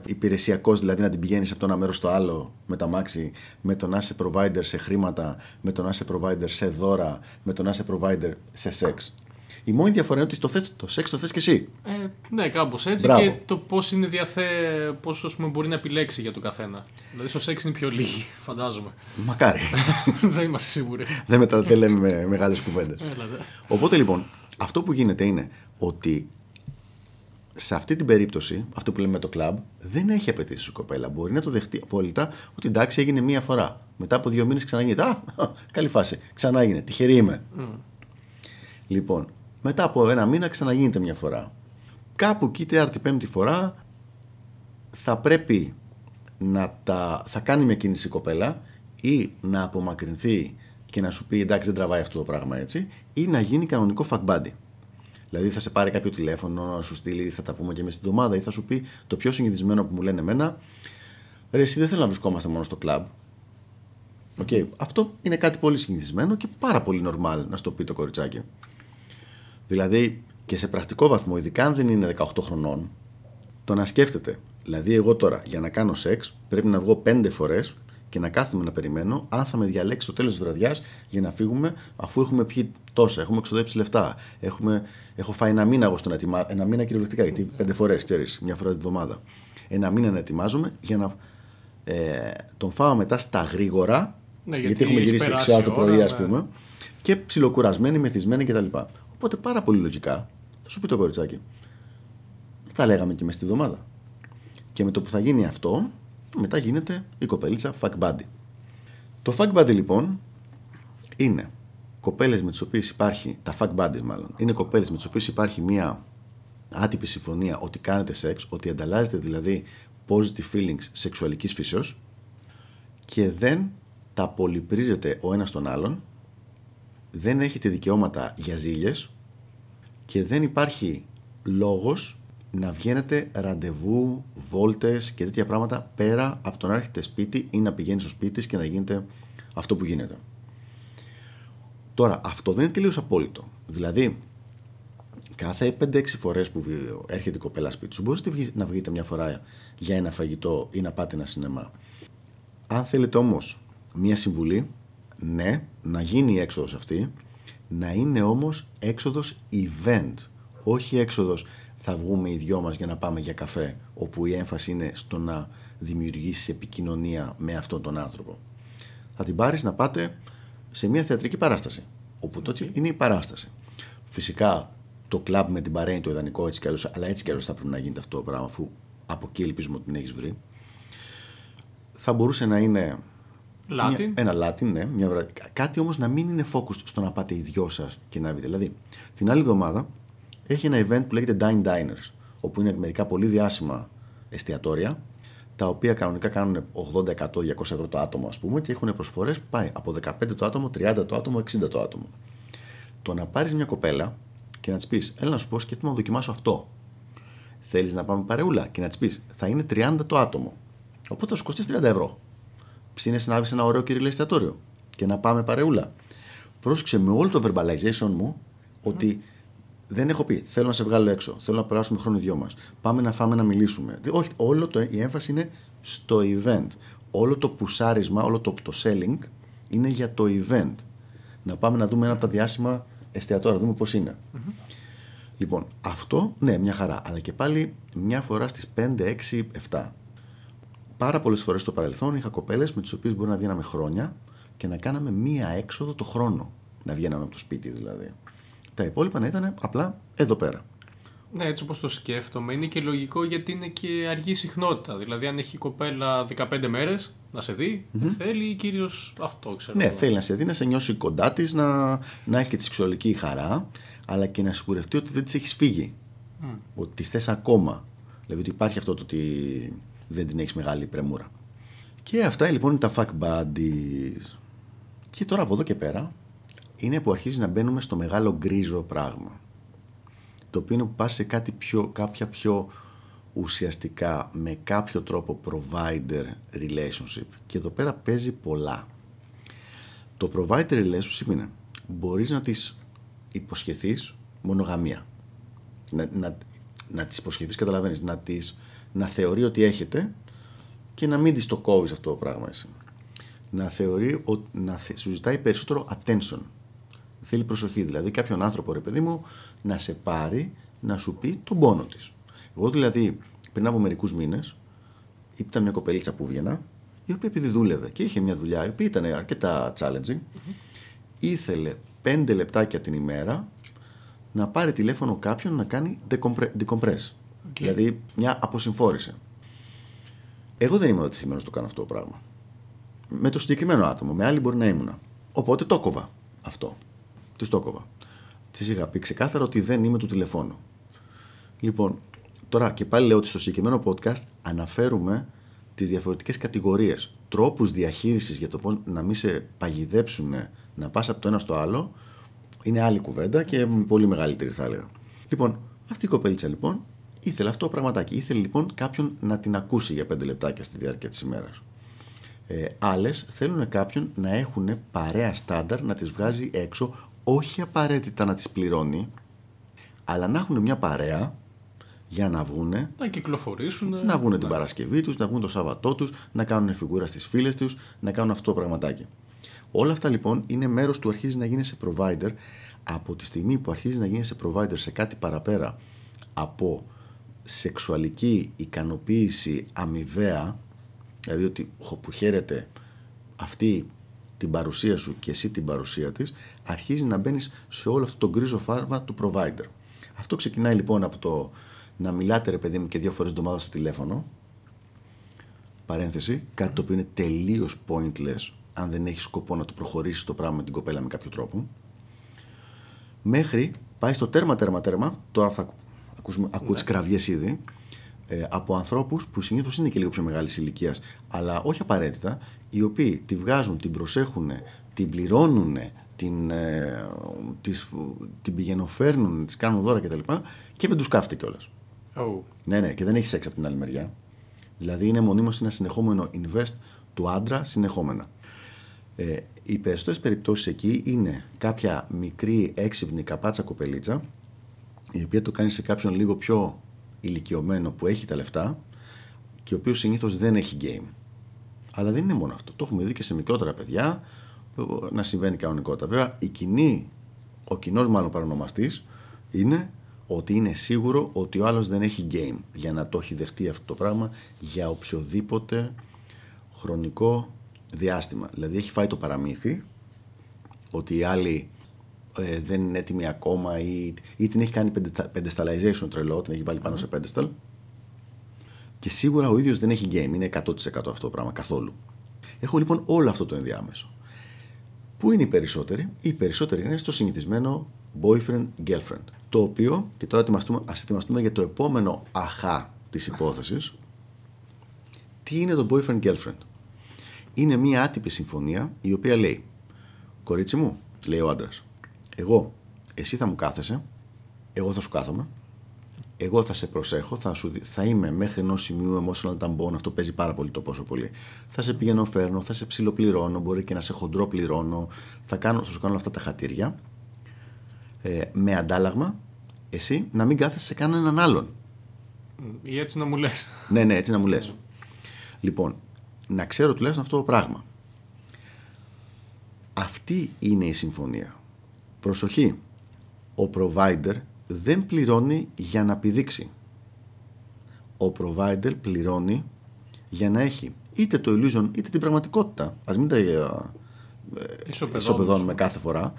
υπηρεσιακός, δηλαδή να την πηγαίνεις από το ένα μέρος στο άλλο με τα μάξι, με το να είσαι provider σε χρήματα, με το να είσαι provider σε δώρα, με το να είσαι provider σε σεξ. Η μόνη διαφορά είναι ότι το, θες, το σεξ το θες και εσύ. Ε, ναι, κάπως έτσι Μπράβο. και το πώς είναι διαθέ, πώς, πούμε, μπορεί να επιλέξει για τον καθένα. Δηλαδή στο σεξ είναι πιο λίγοι, (laughs) φαντάζομαι. Μακάρι. (laughs) Δεν είμαστε σίγουροι. δεν μετά δεν λέμε με μεγάλες κουβέντες. Οπότε λοιπόν, αυτό που γίνεται είναι ότι σε αυτή την περίπτωση, αυτό που λέμε με το κλαμπ, δεν έχει απαιτήσει η κοπέλα. Μπορεί να το δεχτεί απόλυτα ότι εντάξει έγινε μία φορά. Μετά από δύο μήνες ξανά Α, καλή φάση. Ξανά έγινε. Τυχερή είμαι. Mm. Λοιπόν, μετά από ένα μήνα ξαναγίνεται μια φορά. Κάπου εκεί, τέταρτη, πέμπτη φορά, θα πρέπει να τα... θα κάνει μια κίνηση η κοπέλα ή να απομακρυνθεί και να σου πει εντάξει δεν τραβάει αυτό το πράγμα έτσι ή να γίνει κανονικό fuck buddy. Δηλαδή θα σε πάρει κάποιο τηλέφωνο να σου στείλει, θα τα πούμε και εμείς την εβδομάδα ή θα σου πει το πιο συνηθισμένο που μου λένε εμένα. Ρε, εσύ δεν θέλω να βρισκόμαστε μόνο στο κλαμπ. Okay. Αυτό είναι κάτι πολύ συνηθισμένο και πάρα πολύ normal να στο πει το κοριτσάκι. Δηλαδή και σε πρακτικό βαθμό, ειδικά αν δεν είναι 18 χρονών, το να σκέφτεται. Δηλαδή, εγώ τώρα για να κάνω σεξ πρέπει να βγω 5 φορές και να κάθομαι να περιμένω αν θα με διαλέξει στο τέλος της βραδιάς για να φύγουμε, αφού έχουμε πιει τόσα, έχουμε εξοδέψει λεφτά. Έχουμε, έχω φάει ένα μήνα εγώ στον ετοιμά, ένα μήνα κυριολεκτικά, γιατί πέντε φορές, ξέρεις, μια φορά τη βδομάδα. Ένα μήνα να ετοιμάζομαι για να ε, τον φάω μετά στα γρήγορα, ναι, γιατί, γιατί έχουμε γυρίσει 6 το πρωί, ας ναι. πούμε, και ψιλοκουρασμένοι, μεθυσμένοι κτλ. Οπότε πάρα πολύ λογικά θα σου πει το κοριτσάκι. Τα λέγαμε και μες στη εβδομάδα. Και με το που θα γίνει αυτό, μετά γίνεται η κοπέλιτσα fuck buddy. Το fuck buddy λοιπόν είναι κοπέλες με τις οποίες υπάρχει, τα fuck buddies μάλλον, είναι κοπέλες με τις οποίες υπάρχει μια άτυπη συμφωνία ότι κάνετε σεξ, ότι ανταλλάζετε δηλαδή positive feelings σεξουαλικής φύσεως και δεν τα πολυπρίζετε ο ένας τον άλλον δεν έχετε δικαιώματα για ζήλιες και δεν υπάρχει λόγος να βγαίνετε ραντεβού, βόλτες και τέτοια πράγματα πέρα από το να έρχεται σπίτι ή να πηγαίνει στο σπίτι και να γίνεται αυτό που γίνεται. Τώρα, αυτό δεν είναι τελείως απόλυτο. Δηλαδή, κάθε 5-6 φορές που έρχεται η κοπέλα σπίτι σου, μπορείτε να βγείτε μια φορά για ένα φαγητό ή να πάτε ένα σινεμά. Αν θέλετε όμως μια συμβουλή, ναι, να γίνει η έξοδος αυτή, να είναι όμως έξοδος event, όχι έξοδος θα βγούμε οι δυο μας για να πάμε για καφέ, όπου η έμφαση είναι στο να δημιουργήσεις επικοινωνία με αυτόν τον άνθρωπο. Θα την πάρεις να πάτε σε μια θεατρική παράσταση, όπου τότε είναι η παράσταση. Φυσικά το κλαμπ με την παρέα είναι το ιδανικό έτσι κι άλλως, αλλά έτσι κι άλλως θα πρέπει να γίνεται αυτό το πράγμα, αφού από εκεί ελπίζουμε ότι την έχεις βρει. Θα μπορούσε να είναι Latin. Μια, ένα Latin, ναι. Μια, βρα- κάτι όμως να μην είναι focused στο να πάτε οι δυο σας και να δείτε. Δηλαδή, την άλλη εβδομάδα έχει ένα event που λέγεται Dine Diners, όπου είναι μερικά πολύ διάσημα εστιατόρια, τα οποία κανονικά κάνουν 80, 100, 200 ευρώ το άτομο, ας πούμε, και έχουν προσφορές πάει από 15 το άτομο, 30 το άτομο, 60 το άτομο. Το να πάρεις μια κοπέλα και να της πεις: Έλα να σου πω, σκέφτομαι να δοκιμάσω αυτό. Θέλεις να πάμε παρεούλα; και να της πεις: Θα είναι 30 το άτομο. Οπότε θα σου κοστίσει 30 ευρώ. Ψήνεσαι να βρει ένα ωραίο κυρίλε εστιατόριο και να πάμε παρεούλα. Πρόσεξε με όλο το verbalization μου ότι δεν έχω πει θέλω να σε βγάλω έξω, θέλω να περάσουμε χρόνο οι δυο μας. Πάμε να φάμε να μιλήσουμε. Δε- Όχι, όλο το, η έμφαση είναι στο event. Όλο το πουσάρισμα, όλο το, το selling είναι για το event. Να πάμε να δούμε ένα από τα διάσημα εστιατόρια, να δούμε πώς είναι. Λοιπόν, αυτό ναι, μια χαρά. Αλλά και πάλι μια φορά στις 5, 6, 7. Πάρα πολλές φορές στο παρελθόν είχα κοπέλες με τις οποίες μπορεί να βγαίναμε χρόνια και να κάναμε μία έξοδο το χρόνο. Να βγαίναμε από το σπίτι δηλαδή. Τα υπόλοιπα να ήταν απλά εδώ πέρα. Ναι, έτσι όπως το σκέφτομαι, είναι και λογικό γιατί είναι και αργή συχνότητα. Δηλαδή, αν έχει η κοπέλα 15 μέρες να σε δει, θέλει κυρίως αυτό, ξέρω. Ναι, εγώ. θέλει να σε δει, να σε νιώσει κοντά της, να, να έχει και τη σεξουαλική χαρά, αλλά και να σιγουρευτεί ότι δεν της έχεις φύγει. Ότι τη θες ακόμα. Δηλαδή ότι υπάρχει αυτό το ότι δεν την έχεις μεγάλη πρεμούρα. Και αυτά λοιπόν είναι τα fuck buddies. Και τώρα από εδώ και πέρα είναι που αρχίζει να μπαίνουμε στο μεγάλο γκρίζο πράγμα. Το οποίο είναι που πας σε κάτι πιο, κάποια πιο ουσιαστικά με κάποιο τρόπο provider relationship. Και εδώ πέρα παίζει πολλά. Το provider relationship είναι μπορείς να τις υποσχεθείς μονογαμία. Να, να, να τις υποσχεθείς, καταλαβαίνεις, να, τις, να θεωρεί ότι έχετε και να μην της το κόβεις αυτό το πράγμα εσύ. Να θεωρεί ότι να θε- σου ζητάει περισσότερο attention. Θέλει προσοχή. Δηλαδή κάποιον άνθρωπο, ρε παιδί μου, να σε πάρει, να σου πει τον πόνο της. Εγώ δηλαδή πριν από μερικούς μήνες ήταν μια κοπελίτσα που βγαίνα, η οποία επειδή δούλευε και είχε μια δουλειά η οποία ήταν αρκετά challenging, ήθελε πέντε λεπτάκια την ημέρα να πάρει τηλέφωνο κάποιον να κάνει decompre- decompress. Δηλαδή μια αποσυμφόρηση. Εγώ δεν είμαι οτιθυμένο να το κάνω αυτό το πράγμα. Με το συγκεκριμένο άτομο. Με άλλη μπορεί να ήμουνα. Οπότε το κόβα αυτό. Τη το κόβα. Της είχα πει ξεκάθαρα ότι δεν είμαι του τηλεφώνου. Λοιπόν, τώρα και πάλι λέω ότι στο συγκεκριμένο podcast αναφέρουμε τις διαφορετικές κατηγορίες. Τρόπους διαχείρισης για το πώς να μην σε παγιδέψουν να πας από το ένα στο άλλο είναι άλλη κουβέντα και πολύ μεγαλύτερη θα έλεγα. Λοιπόν, αυτή η κοπέλιτσα λοιπόν ήθελε αυτό το πραγματάκι. Ήθελε λοιπόν κάποιον να την ακούσει για πέντε λεπτάκια στη διάρκεια της ημέρας. Ε, Άλλες θέλουν κάποιον να έχουν παρέα στάνταρ να τις βγάζει έξω, όχι απαραίτητα να τις πληρώνει, αλλά να έχουν μια παρέα για να βγούνε, Να κυκλοφορήσουν. να βγουν την Παρασκευή τους, να βγουν το Σάββατό τους, να κάνουν φιγούρα στις φίλες τους, να κάνουν αυτό το πραγματάκι. Όλα αυτά λοιπόν είναι μέρος του αρχίζει να γίνει σε provider από τη στιγμή που αρχίζει να γίνει σε provider σε κάτι παραπέρα από σεξουαλική ικανοποίηση αμοιβαία, δηλαδή ότι που χαίρεται αυτή την παρουσία σου και εσύ την παρουσία της, αρχίζει να μπαίνεις σε όλο αυτό το γκρίζο φάρμα του provider. Αυτό ξεκινάει λοιπόν από το να μιλάτε ρε παιδί μου και δύο φορές την εβδομάδα στο τηλέφωνο, παρένθεση, κάτι το οποίο είναι τελείως pointless αν δεν έχεις σκοπό να το προχωρήσεις το πράγμα με την κοπέλα με κάποιο τρόπο, μέχρι πάει στο τέρμα, τέρμα, τέρμα, τώρα θα ακούσουμε, ακούω τις κραυγές ήδη, ε, από ανθρώπους που συνήθως είναι και λίγο πιο μεγάλης ηλικίας, αλλά όχι απαραίτητα, οι οποίοι τη βγάζουν, την προσέχουν, την πληρώνουν, την, ε, τις, την πηγαινοφέρνουν, τις κάνουν δώρα κτλ. Και, και δεν τους κάφτει κιόλας. Oh. Ναι, ναι, και δεν έχει σεξ από την άλλη μεριά. Δηλαδή είναι μονίμως ένα συνεχόμενο invest του άντρα συνεχόμενα. Ε, οι περισσότερες περιπτώσεις εκεί είναι κάποια μικρή έξυπνη καπάτσα κοπελίτσα, η οποία το κάνει σε κάποιον λίγο πιο ηλικιωμένο που έχει τα λεφτά και ο οποίος συνήθως δεν έχει game. Αλλά δεν είναι μόνο αυτό. Το έχουμε δει και σε μικρότερα παιδιά που να συμβαίνει κανονικότητα. Βέβαια, η κοινή, ο κοινός μάλλον παρονομαστής είναι ότι είναι σίγουρο ότι ο άλλος δεν έχει game για να το έχει δεχτεί αυτό το πράγμα για οποιοδήποτε χρονικό διάστημα. Δηλαδή έχει φάει το παραμύθι ότι η άλλη ε, δεν είναι έτοιμη ακόμα ή, ή την έχει κάνει pedestalization τρελό, την έχει βάλει πάνω σε pedestal και σίγουρα ο ίδιος δεν έχει game, είναι 100% αυτό το πράγμα καθόλου. Έχω λοιπόν όλο αυτό το ενδιάμεσο. Πού είναι οι περισσότεροι, οι περισσότεροι είναι στο συνηθισμένο boyfriend-girlfriend. Το οποίο, και τώρα ας ετοιμαστούμε για το επόμενο αχά της υπόθεσης. Τι είναι το boyfriend-girlfriend. Είναι μια άτυπη συμφωνία η οποία λέει Κορίτσι μου, λέει ο άντρας, εγώ, εσύ θα μου κάθεσαι, εγώ θα σου κάθομαι, εγώ θα σε προσέχω, θα, σου, θα είμαι μέχρι ενός σημείου emotional tampon, αυτό παίζει πάρα πολύ το πόσο πολύ. Θα σε πηγαίνω, φέρνω, θα σε ψιλοπληρώνω, μπορεί και να σε χοντρό πληρώνω, θα, κάνω, θα σου κάνω αυτά τα χατήρια. Ε, με αντάλλαγμα, εσύ να μην κάθεσαι σε κανέναν άλλον. Ή έτσι να μου λες. Ναι, ναι, έτσι να μου λες. Λοιπόν, να ξέρω τουλάχιστον αυτό το πράγμα. Αυτή είναι η συμφωνία. Προσοχή. Ο provider δεν πληρώνει για να πηδήξει. Ο provider πληρώνει για να έχει είτε το illusion είτε την πραγματικότητα. Ας μην τα ε, ισοπεδώνουμε κάθε φορά.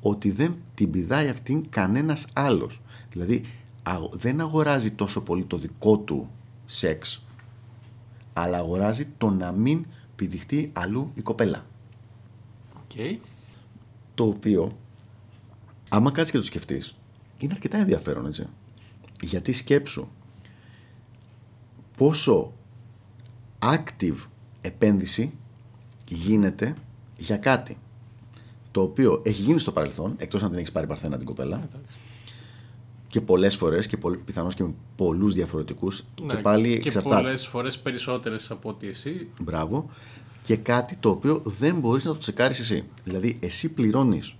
Ότι δεν την πηδάει αυτήν κανένας άλλος. Δηλαδή δεν αγοράζει τόσο πολύ το δικό του σεξ αλλά αγοράζει το να μην πηδηχτεί αλλού η κοπέλα. Okay. Το οποίο, άμα κάτσεις και το σκεφτείς, είναι αρκετά ενδιαφέρον, έτσι. Γιατί σκέψου πόσο active επένδυση γίνεται για κάτι το οποίο έχει γίνει στο παρελθόν, εκτός αν την έχεις πάρει παρθένα την κοπέλα, και πολλές φορές και πιθανώς και με πολλούς διαφορετικούς. Ναι, και πάλι και πολλές φορές περισσότερες από ότι εσύ. Μπράβο. Και κάτι το οποίο δεν μπορείς να το τσεκάρεις εσύ. Δηλαδή, εσύ πληρώνεις.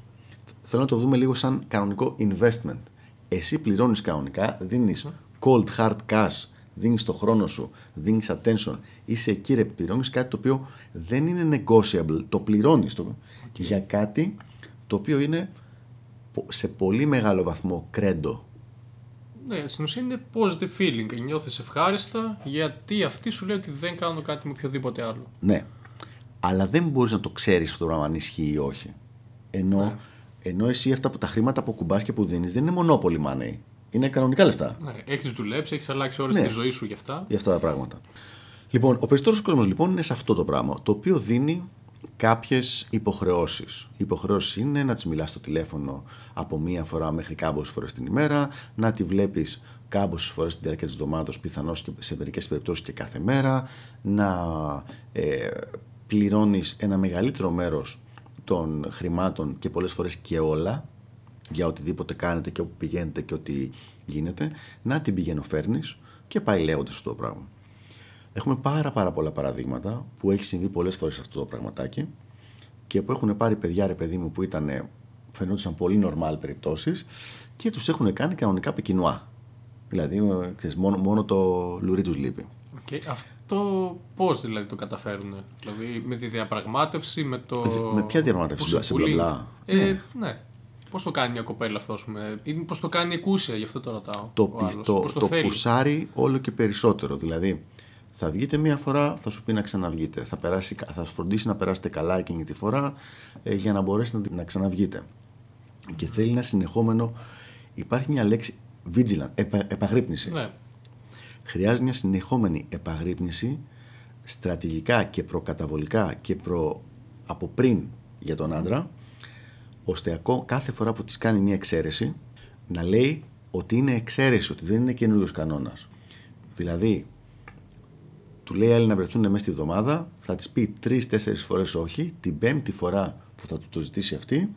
Θέλω να το δούμε λίγο σαν κανονικό investment. Εσύ πληρώνεις κανονικά, δίνεις cold hard cash, δίνεις το χρόνο σου, δίνεις attention. Είσαι εκεί, ρε, πληρώνεις κάτι το οποίο δεν είναι negotiable. Το πληρώνεις το... για κάτι το οποίο είναι σε πολύ μεγάλο βαθμό κρέντο ναι, στην ουσία είναι positive feeling. Νιώθεις ευχάριστα γιατί αυτοί σου λέει ότι δεν κάνουν κάτι με οποιοδήποτε άλλο. Ναι. Αλλά δεν μπορείς να το ξέρεις αυτό το πράγμα αν ισχύει ή όχι. Ενώ, ναι. Ενώ εσύ αυτά που τα χρήματα που κουμπάς και που δίνεις δεν είναι μονόπολη money. Είναι κανονικά λεφτά. Ναι, έχεις δουλέψει, έχεις αλλάξει ώρε ναι. τη ζωής σου γι' αυτά. Για αυτά τα πράγματα. Λοιπόν, ο περισσότερος κόσμος λοιπόν είναι σε αυτό το πράγμα. Το οποίο δίνει κάποιες υποχρεώσεις. Οι υποχρεώσεις είναι να τη μιλάς στο τηλέφωνο από μία φορά μέχρι κάμποσες φορές την ημέρα, να τη βλέπεις κάμποσες φορές τη διάρκεια της εβδομάδας, πιθανώς και σε μερικές περιπτώσεις και κάθε μέρα, να ε, πληρώνεις ένα μεγαλύτερο μέρος των χρημάτων και πολλές φορές και όλα για οτιδήποτε κάνετε και όπου πηγαίνετε και ό,τι γίνεται, να την πηγαίνω φέρνεις και πάει λέγοντας αυτό το πράγμα. Έχουμε πάρα πάρα πολλά παραδείγματα που έχει συμβεί πολλές φορές αυτό το πραγματάκι και που έχουν πάρει παιδιά ρε παιδί μου που ήταν, φαινόντουσαν πολύ normal περιπτώσεις και τους έχουν κάνει κανονικά πεκινουά. Δηλαδή, ξέρεις, μόνο, μόνο το λουρί τους λείπει. Okay. Αυτό πώς δηλαδή το καταφέρουν, Δηλαδή με τη διαπραγμάτευση, με το. Με ποια διαπραγμάτευση, σε μπλα ε, ναι. ναι. Πώς το κάνει μια κοπέλα αυτό, ή πώς το κάνει εκούσια, γι' αυτό το ρωτάω. Το, το, το, το πουσάρει όλο και περισσότερο. Δηλαδή, θα βγείτε μία φορά, θα σου πει να ξαναβγείτε. Θα, περάσει, θα φροντίσει να περάσετε καλά εκείνη τη φορά ε, για να μπορέσει να, να ξαναβγείτε. Και θέλει ένα συνεχόμενο. Υπάρχει μια λέξη vigilant, επα, επαγρύπνηση. Ναι. Χρειάζεται μια συνεχόμενη επαγρύπνηση στρατηγικά και προκαταβολικά και προ, από πριν για τον άντρα, ώστε κάθε φορά που της κάνει μια εξαίρεση να λέει ότι είναι εξαίρεση, ότι δεν είναι καινούριος κανόνας. Δηλαδή, του λέει άλλη να βρεθούν μέσα στη εβδομάδα, θα της πει τρει-τέσσερι φορές όχι. Την πέμπτη φορά που θα του το ζητήσει αυτή,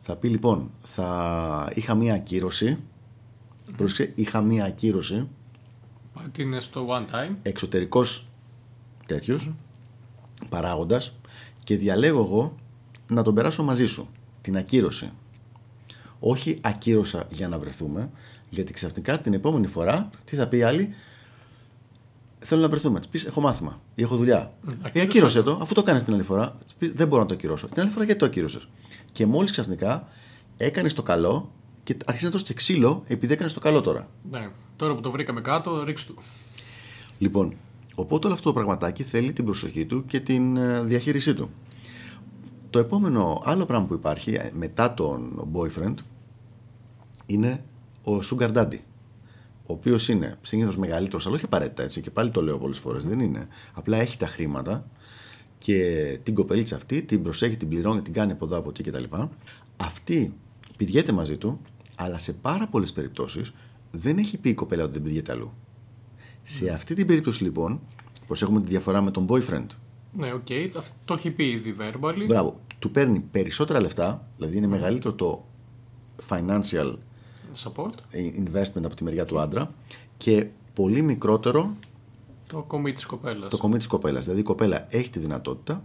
θα πει λοιπόν, θα είχα μία ακύρωση. Mm. Πρόσεξε, είχα μία ακύρωση. Τι είναι στο one time. Εξωτερικός τέτοιος mm. παράγοντας και διαλέγω εγώ να τον περάσω μαζί σου. Την ακύρωση. Όχι ακύρωσα για να βρεθούμε, γιατί ξαφνικά την επόμενη φορά τι θα πει η άλλη, θέλω να βρεθούμε. Πεις: Έχω μάθημα ή έχω δουλειά. Mm, ε, ακύρωσες το, αφού το κάνεις την άλλη φορά. Πεις, δεν μπορώ να το ακυρώσω. Την άλλη φορά γιατί το ακύρωσες; Και μόλις ξαφνικά έκανες το καλό και αρχίζει να το και ξύλο επειδή έκανες το καλό τώρα. Ναι. Τώρα που το βρήκαμε κάτω, ρίξ του. Λοιπόν, οπότε όλο αυτό το πραγματάκι θέλει την προσοχή του και την ε, διαχείρισή του. Το επόμενο άλλο πράγμα που υπάρχει ε, μετά τον boyfriend είναι ο sugar daddy ο οποίος είναι συνήθως μεγαλύτερος, αλλά όχι απαραίτητα έτσι, και πάλι το λέω πολλές φορές, δεν είναι. Απλά έχει τα χρήματα και την κοπελίτσα αυτή την προσέχει, την πληρώνει, την κάνει από εδώ, από εκεί κτλ. Αυτή πηγαίνει μαζί του, αλλά σε πάρα πολλές περιπτώσεις δεν έχει πει η κοπέλα ότι δεν πηγαίνει αλλού. Σε αυτή την περίπτωση λοιπόν, πώς έχουμε τη διαφορά με τον boyfriend. Ναι, OK, okay. το έχει πει ήδη verbally. Μπράβο. Του παίρνει περισσότερα λεφτά, δηλαδή είναι μεγαλύτερο το financial Support. investment από τη μεριά του άντρα και πολύ μικρότερο το κομμάτι της κοπέλας. Το κομμάτι της κοπέλας. Δηλαδή η κοπέλα έχει τη δυνατότητα,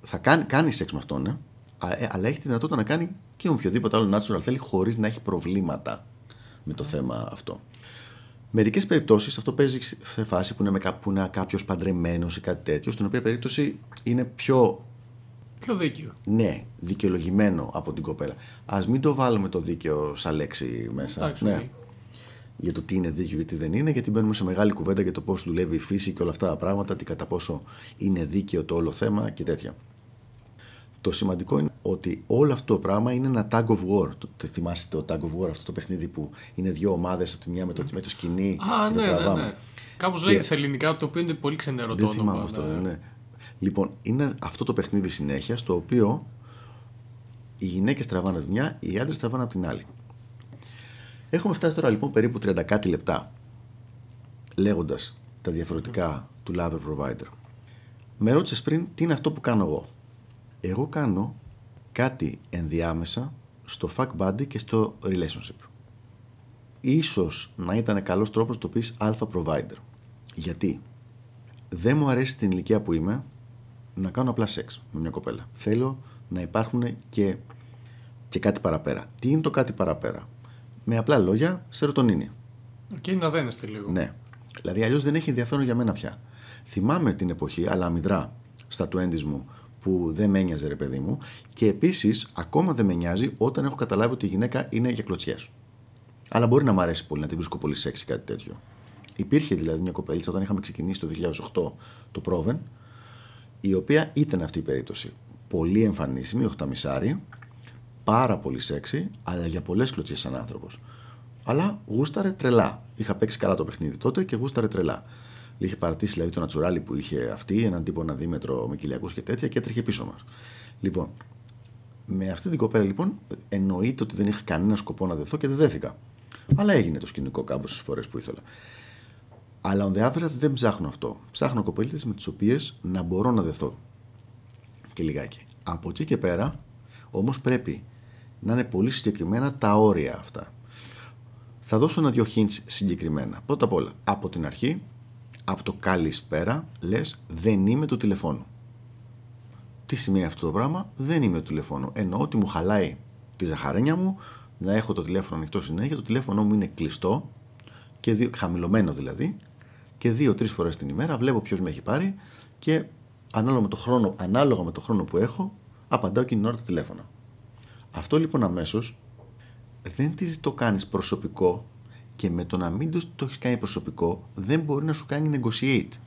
θα κάνει, κάνει σεξ με αυτόν, ναι, αλλά έχει τη δυνατότητα να κάνει και οποιοδήποτε άλλο natural θέλει χωρίς να έχει προβλήματα με το θέμα αυτό. Μερικές περιπτώσεις αυτό παίζει σε φάση που είναι, με, που είναι κάποιος παντρεμένος ή κάτι τέτοιο, στην οποία περίπτωση είναι πιο. Πιο δίκαιο. Ναι, δικαιολογημένο από την κοπέλα. Α μην το βάλουμε το δίκαιο σαν λέξη μέσα. Εντάξει, ναι. Για το τι είναι δίκαιο και τι δεν είναι, γιατί μπαίνουμε σε μεγάλη κουβέντα για το πώς δουλεύει η φύση και όλα αυτά τα πράγματα, τι κατά πόσο είναι δίκαιο το όλο θέμα και τέτοια. Το σημαντικό είναι ότι όλο αυτό το πράγμα είναι ένα tag of war. Το, θυμάστε το tag of war, αυτό το παιχνίδι που είναι δύο ομάδες από τη μια με το, με το σκηνή. Α, και ναι, το τραβάμε. ναι, ναι. Κάπως και... λέγεται σε ελληνικά, το οποίο είναι πολύ ξενερό Δεν θυμάμαι αυτό, ναι. ναι. Λοιπόν, είναι αυτό το παιχνίδι συνέχεια, στο οποίο οι γυναίκες τραβάνε από τη μια, οι άντρες τραβάνε από την άλλη. Έχουμε φτάσει τώρα λοιπόν περίπου 30 κάτι λεπτά λέγοντας τα διαφορετικά του lover provider. Με ρώτησες πριν τι είναι αυτό που κάνω εγώ. Εγώ κάνω κάτι ενδιάμεσα στο fuck buddy και στο relationship. Ίσως να ήταν καλός τρόπος να το πεις alpha provider. Γιατί; Δεν μου αρέσει στην ηλικία που είμαι να κάνω απλά σεξ με μια κοπέλα. Θέλω να υπάρχουν και, και κάτι παραπέρα. Τι είναι το κάτι παραπέρα; Με απλά λόγια, σερωτονίνη. Και να δένεστε λίγο. Ναι. Δηλαδή αλλιώς δεν έχει ενδιαφέρον για μένα πια. Θυμάμαι την εποχή, αλλά αμυδρά στα 20 μου, που δεν με ένοιαζε ρε παιδί μου. Και επίσης, ακόμα δεν με νοιάζει όταν έχω καταλάβει ότι η γυναίκα είναι για κλωτσιές. Αλλά μπορεί να μου αρέσει πολύ, να την βρίσκω πολύ σεξy κάτι τέτοιο. Υπήρχε δηλαδή μια κοπέλα όταν είχαμε ξεκινήσει το 2008 το Proven, η οποία ήταν αυτή η περίπτωση. Πολύ εμφανίσιμη, οχταμισάρι, πάρα πολύ σεξy, αλλά για πολλές κλωτσιές σαν άνθρωπος. Αλλά γούσταρε τρελά. Είχα παίξει καλά το παιχνίδι τότε και γούσταρε τρελά. Είχε παρατήσει δηλαδή το νατσουράλι που είχε αυτή, έναν τύπο ένα δίμετρο με κοιλιακούς και τέτοια και έτρεχε πίσω μας. Λοιπόν, με αυτή την κοπέλα λοιπόν εννοείται ότι δεν είχα κανένα σκοπό να δεθώ και δεν δέθηκα. Αλλά έγινε το σκηνικό κάποιε φορές που ήθελα. Αλλά on the average δεν ψάχνω αυτό. Ψάχνω κοπέλες με τις οποίες να μπορώ να δεθώ. Και λιγάκι. Από εκεί και πέρα όμως πρέπει να είναι πολύ συγκεκριμένα τα όρια αυτά. Θα δώσω ένα-δυο hints συγκεκριμένα. Πρώτα απ' όλα, από την αρχή από το καλησπέρα λες δεν είμαι του τηλεφώνου. Τι σημαίνει αυτό το πράγμα, δεν είμαι του τηλεφώνου. Εννοώ ότι μου χαλάει τη ζαχαρένια μου, να έχω το τηλέφωνο ανοιχτό συνέχεια, το τηλέφωνο μου είναι κλειστό, και δύο, χαμηλωμένο δηλαδή, και δύο-τρεις φορές την ημέρα βλέπω ποιος με έχει πάρει και ανάλογα με, το χρόνο, ανάλογα με το χρόνο που έχω, απαντάω εκείνη την ώρα το τηλέφωνο. Αυτό λοιπόν αμέσως δεν το κάνεις προσωπικό και με το να μην το, το έχεις κάνει προσωπικό δεν μπορεί να σου κάνει negotiate.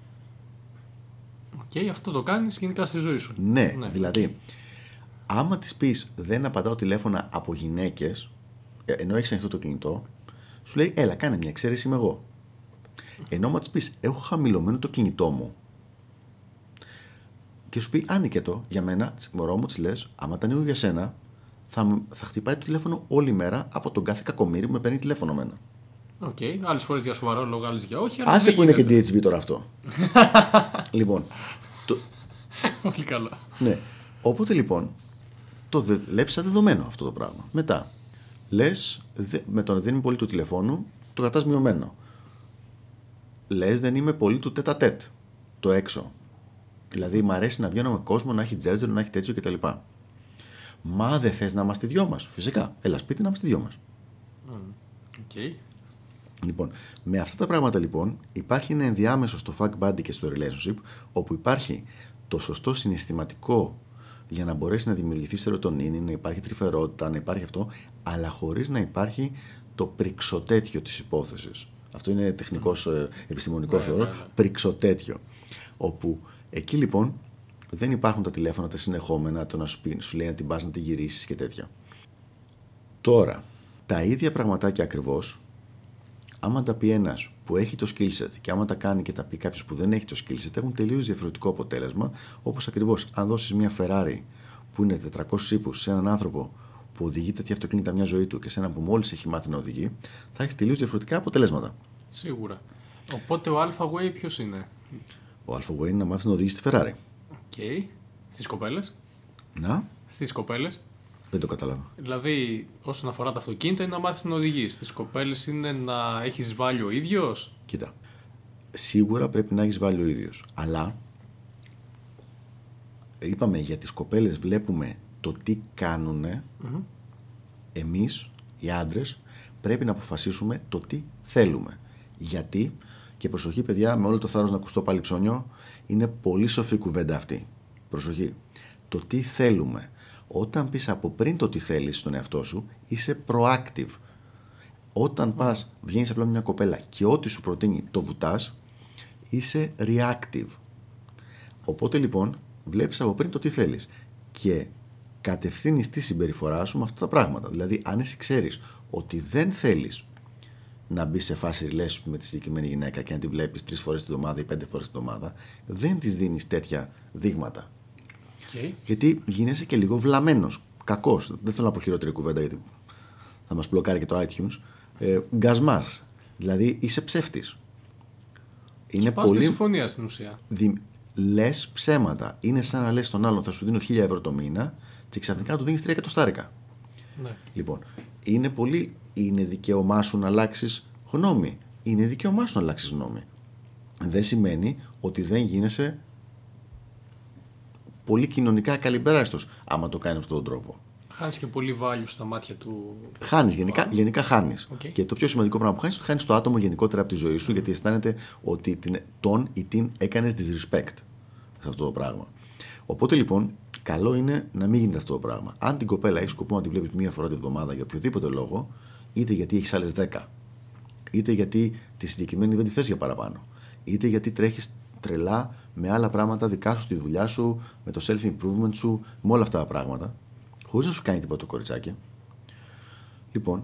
OK, okay, αυτό το κάνεις γενικά στη ζωή σου. Ναι, ναι δηλαδή, άμα της πεις δεν απαντάω τηλέφωνα από γυναίκες, ε, ενώ έχεις ανοιχτό το κινητό, σου λέει έλα, κάνε μια εξαίρεση, είμαι εγώ. Ενώ άμα της πεις έχω χαμηλωμένο το κινητό μου, και σου πει άνοιγε το για μένα, μωρό μου, της λες, άμα ήταν για σένα, θα, θα χτυπάει το τηλέφωνο όλη μέρα από τον κάθε κακομοίρη που με παίρνει τηλέφωνο μένα. OK, okay. άλλες φορές για σοβαρό λόγο, άλλες για όχι. Άσε που είναι και DHV τώρα αυτό. (laughs) λοιπόν. Το... Πολύ καλό. Ναι. Οπότε λοιπόν, το δε, σαν δεδομένο αυτό το πράγμα. Μετά, λες, με το να δίνει πολύ του τηλεφώνου, το κρατάς μειωμένο. Λες, δεν είμαι πολύ του τέτα τέτ. Το έξω. Δηλαδή, μου αρέσει να βγαίνω με κόσμο, να έχει τζέρτζερ, να έχει τέτοιο κτλ. Μα δεν θες να είμαστε δυο μας. Φυσικά. Έλα σπίτι να είμαστε δυο μας. Okay. Λοιπόν, με αυτά τα πράγματα λοιπόν υπάρχει ένα ενδιάμεσο στο fuck buddy και στο relationship όπου υπάρχει το σωστό συναισθηματικό για να μπορέσει να δημιουργηθείς σερωτονίνη, να υπάρχει τρυφερότητα, να υπάρχει αυτό, αλλά χωρίς να υπάρχει το πριξοτέτιο της υπόθεσης. Αυτό είναι τεχνικός, ε, επιστημονικός όρος, πριξοτέτιο. Όπου εκεί λοιπόν δεν υπάρχουν τα τηλέφωνα τα συνεχόμενα, το να σου, πει, σου λέει να την πας να την γυρίσεις και τέτοια. Τώρα, τα ίδια πραγματάκια ακριβώς άμα τα πει ένας που έχει το skill set και άμα τα κάνει και τα πει κάποιος που δεν έχει το skill set έχουν τελείως διαφορετικό αποτέλεσμα. Όπως ακριβώς αν δώσεις μια Ferrari που είναι 400 ίππους σε έναν άνθρωπο που οδηγεί τέτοια αυτοκίνητα μια ζωή του και σε έναν που μόλις έχει μάθει να οδηγεί, θα έχεις τελείως διαφορετικά αποτελέσματα. Σίγουρα. Οπότε ο Alpha Way ποιος είναι; Ο Alpha Way είναι να μάθεις να οδηγείς τη Ferrari. OK. Okay. Στις κοπέλες; Να. Στις κοπέλες; Δεν το κατάλαβα. Δηλαδή, όσον αφορά τα αυτοκίνητα, είναι να μάθεις να οδηγείς. Στις κοπέλες είναι να έχεις βάλει ο ίδιος; Κοίτα. Σίγουρα πρέπει να έχεις βάλει ο ίδιος. Αλλά είπαμε για τις κοπέλες βλέπουμε το τι κάνουν. Mm-hmm. Εμείς, οι άντρες, πρέπει να αποφασίσουμε το τι θέλουμε. Γιατί, και προσοχή παιδιά, με όλο το θάρρος να ακουστώ πάλι ψώνιο, είναι πολύ σοφή κουβέντα αυτή. Προσοχή. Το τι θέλουμε. Όταν πεις από πριν το τι θέλεις στον εαυτό σου, είσαι proactive. Όταν πας, βγαίνεις απλά με μια κοπέλα και ό,τι σου προτείνει το βουτάς, είσαι reactive. Οπότε λοιπόν, βλέπεις από πριν το τι θέλεις και κατευθύνεις τη συμπεριφορά σου με αυτά τα πράγματα. Δηλαδή, αν εσύ ξέρεις ότι δεν θέλεις να μπει σε φάση relationship με τη συγκεκριμένη γυναίκα και να τη βλέπεις τρεις φορές την εβδομάδα ή πέντε φορές την εβδομάδα, δεν της δίνεις τέτοια δείγματα. Okay. Γιατί γίνεσαι και λίγο βλαμμένος. Κακός. Δεν θέλω να πω χειρότερη κουβέντα γιατί θα μας μπλοκάρει και το iTunes. Ε, Γκασμάς. Δηλαδή είσαι ψεύτης. Είναι και πολύ. συμφωνία στην ουσία. Δι... Λες ψέματα. Είναι σαν να λες στον άλλον θα σου δίνω 1000 ευρώ το μήνα και ξαφνικά του δίνεις 3 εκατοστάρικα. Ναι. Λοιπόν, είναι πολύ. Είναι δικαίωμά σου να αλλάξεις γνώμη. Είναι δικαίωμά σου να αλλάξεις γνώμη. Δεν σημαίνει ότι δεν γίνεσαι πολύ κοινωνικά καλυμπεράστο άμα το κάνει αυτόν τον τρόπο. Χάνεις και πολύ value στα μάτια του. Χάνεις, γενικά, γενικά χάνεις. Και το πιο σημαντικό πράγμα που χάνεις είναι ότι χάνεις το άτομο γενικότερα από τη ζωή σου, γιατί αισθάνεται ότι την, τον ή την έκανες disrespect σε αυτό το πράγμα. Οπότε λοιπόν, καλό είναι να μην γίνεται αυτό το πράγμα. Αν την κοπέλα έχεις σκοπό να τη βλέπεις μία φορά τη βδομάδα για οποιοδήποτε λόγο, είτε γιατί έχεις άλλες 10, είτε γιατί τη συγκεκριμένη δεν τη θες για παραπάνω, είτε γιατί τρέχεις τρελά με άλλα πράγματα δικά σου στη δουλειά σου, με το self-improvement σου, με όλα αυτά τα πράγματα, χωρίς να σου κάνει τίποτα το κοριτσάκι. Λοιπόν,